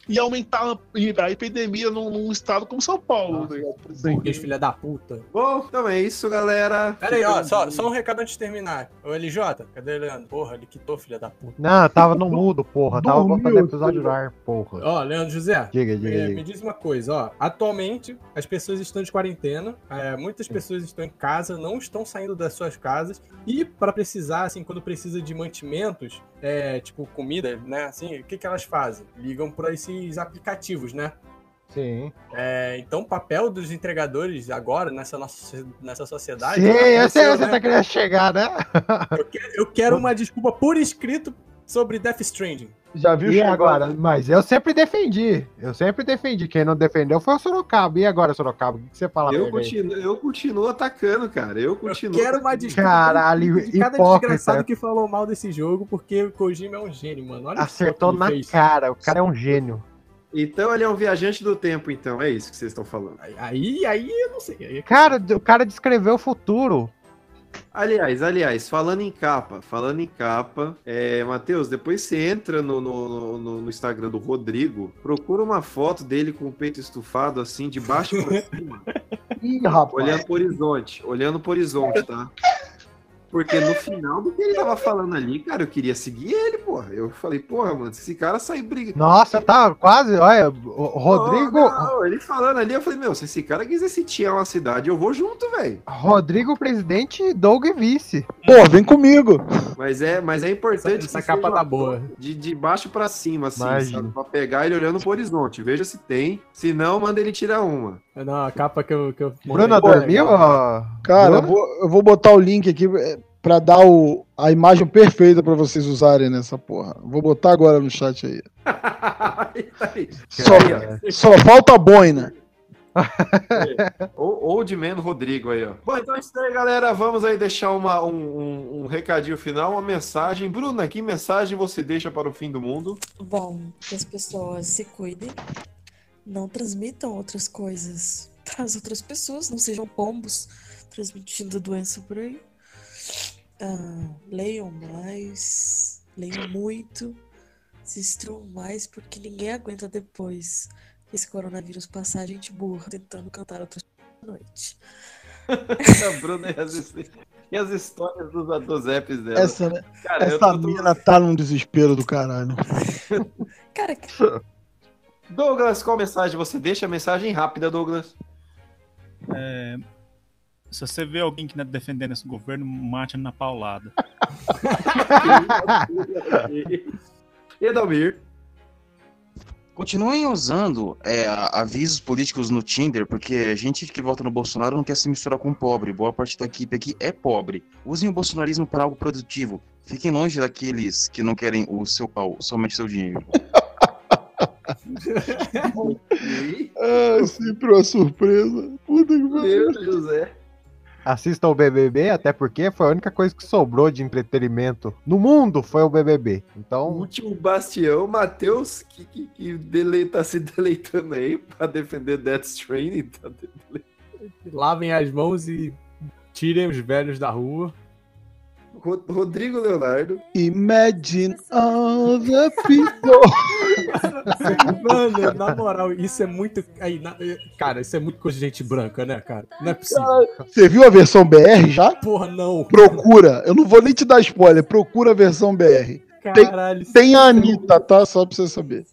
ia aumentar a epidemia num, num estado como São Paulo. Nossa, ligado? Por exemplo. Burguês, filha da puta. Bom, então é isso, galera. Pera aí, ó, só, só um recado antes de terminar. Ô, LJ, cadê o Leandro? Porra, ele quitou, filha da puta. Não, tava no mudo, porra. Tava botando episódio no ar, porra. Ó, Leandro José, Diga, diga, É, diga. me diz uma coisa, ó. Atualmente, as pessoas estão de quarentena, é, muitas pessoas estão em casa, não estão saindo das suas casas, e para precisar, assim, quando precisa de mantimentos, é, tipo comida, né, assim, o que, que elas fazem? Ligam para esses aplicativos, né? Sim. É, então, o papel dos entregadores agora, nessa nossa nessa sociedade... Sim, eu sei você né? tá querendo chegar, né? eu, quero, eu quero uma desculpa por escrito sobre Death Stranding. Já viu E agora? Mas eu sempre defendi. Eu sempre defendi. Quem não defendeu foi o Sorocaba. E agora, Sorocaba? O que você fala Eu aí? continuo, eu continuo atacando, cara. Eu Eu continuo. quero uma desculpa Caralho, de cada hipócrita. desgraçado que falou mal desse jogo, porque o Kojima é um gênio, mano. Olha Acertou na fez. cara. O cara é um gênio. Então ele é um viajante do tempo, então. É isso que vocês estão falando. Aí, aí eu não sei. Aí, Cara, o cara descreveu o futuro. Aliás, aliás, falando em capa, falando em capa, é, Matheus, depois você entra no, no, no- no Instagram do Rodrigo, procura uma foto dele com o peito estufado, assim, de baixo pra cima, Ih, rapaz. olhando pro horizonte, olhando pro horizonte, tá? Porque no final do que ele tava falando ali, cara, eu queria seguir ele, porra. Eu falei, porra, mano, se esse cara sair brigando. Nossa, tá quase. Olha, o Rodrigo. Não, ele falando ali, eu falei, meu, se esse cara quiser sitiar uma cidade, eu vou junto, velho. Rodrigo presidente e Doug vice. Pô, vem comigo. Mas é, mas é importante Essa que capa tá boa. De, de baixo pra cima, assim, Imagina. sabe? Pra pegar ele olhando pro horizonte. Veja se tem. Se não, manda ele tirar uma. Não, a capa que eu. Que eu Bruna dormiu? ó? Cara, eu vou, eu vou botar o link aqui é, pra dar o, a imagem perfeita pra vocês usarem nessa porra. Vou botar agora no chat aí. Só, só falta a boina. ou, ou de menos Rodrigo aí, ó. Bom, então é isso aí, galera. Vamos aí deixar uma, um, um- um recadinho final, uma mensagem. Bruna, que mensagem você deixa para o fim do mundo? Bom, que as pessoas se cuidem, não transmitam outras coisas para as outras pessoas, não sejam pombos transmitindo doença por aí. Ah, leiam mais, leiam muito, se instruam mais, porque ninguém aguenta depois que esse coronavírus passar a gente burra tentando cantar outras à noite. a Bruna e as, e as histórias dos, dos apps dela. Essa, né? Cara, Essa tô- mina tá num desespero do caralho. Cara, Douglas, qual mensagem você deixa? Mensagem rápida, Douglas. É, se você vê alguém que não é defendendo esse governo, mate na paulada. E Dalmir? Continuem usando é, avisos políticos no Tinder, porque a gente que vota no Bolsonaro não quer se misturar com pobre. Boa parte da equipe aqui é pobre. Usem o bolsonarismo para algo produtivo. Fiquem longe daqueles que não querem o seu pau, somente seu dinheiro. Ah, sempre uma surpresa. Puta que pariu. Deus, José. Assista o BBB, até porque foi a única coisa que sobrou de entretenimento no mundo foi o BBB. O Então, último bastião, Matheus, que, que, que dele, tá se deleitando aí pra defender Death Stranding. Tá Lavem as mãos e tirem os velhos da rua. Ro- Rodrigo Leonardo. Imagine all the people. Mano, na moral, isso é muito. Aí, na- Cara, isso é muito coisa de gente branca, né, cara? Não é possível. Você viu a versão BR já? Porra, não. Procura. Eu não vou nem te dar spoiler. Procura a versão BR. Caralho. Tem, tem a Anitta, tá? Só pra você saber.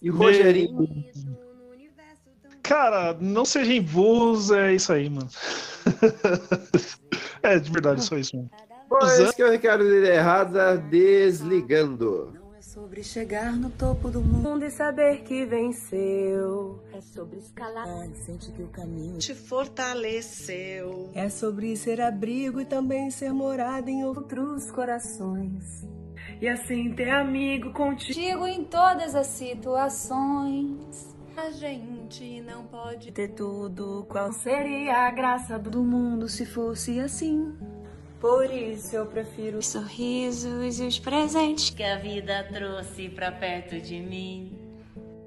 E o Rogerinho. Cara, não sejam burros, é isso aí, mano. é, de verdade, só isso, mano. Bom, esse que é o Ricardo de Errada desligando. Sobre chegar no topo do mundo e saber que venceu. É sobre escalar e sentir que o caminho te fortaleceu. É sobre ser abrigo e também ser morada em outros corações. E assim ter amigo contigo em todas as situações. A gente não pode ter tudo. Qual seria a graça do mundo se fosse assim? Por isso eu prefiro Os sorrisos e os presentes que a vida trouxe pra perto de mim.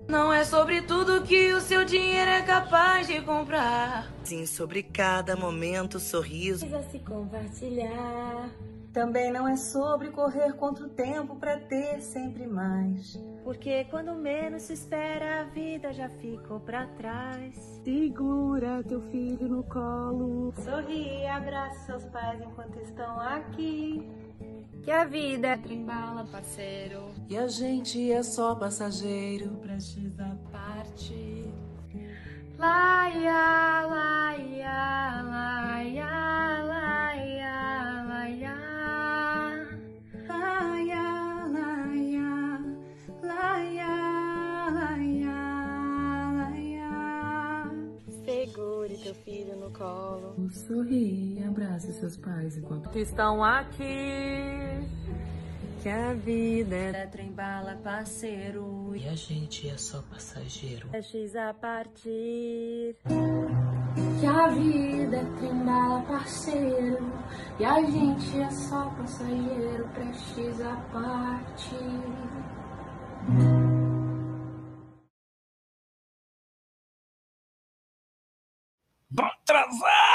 Não é sobre tudo que o seu dinheiro é capaz de comprar. Sim, sobre cada momento, sorriso. Precisa se compartilhar. Também não é sobre correr contra o tempo para ter sempre mais. Porque quando menos se espera, a vida já ficou pra trás. Segura teu filho no colo. Sorri e abraça seus pais enquanto estão aqui. Que a vida é trembala, parceiro. E a gente é só passageiro. Prestes a partir. Laia, laia, laia, laia, laia. Laia, teu filho no colo. Sorri e abrace seus pais enquanto Estão aqui. Que a vida é trem-bala, parceiro. E a gente é só passageiro. Prestes a partir. Que a vida é trem-bala, parceiro. E a gente é só passageiro, prestes a partir. Vão transar!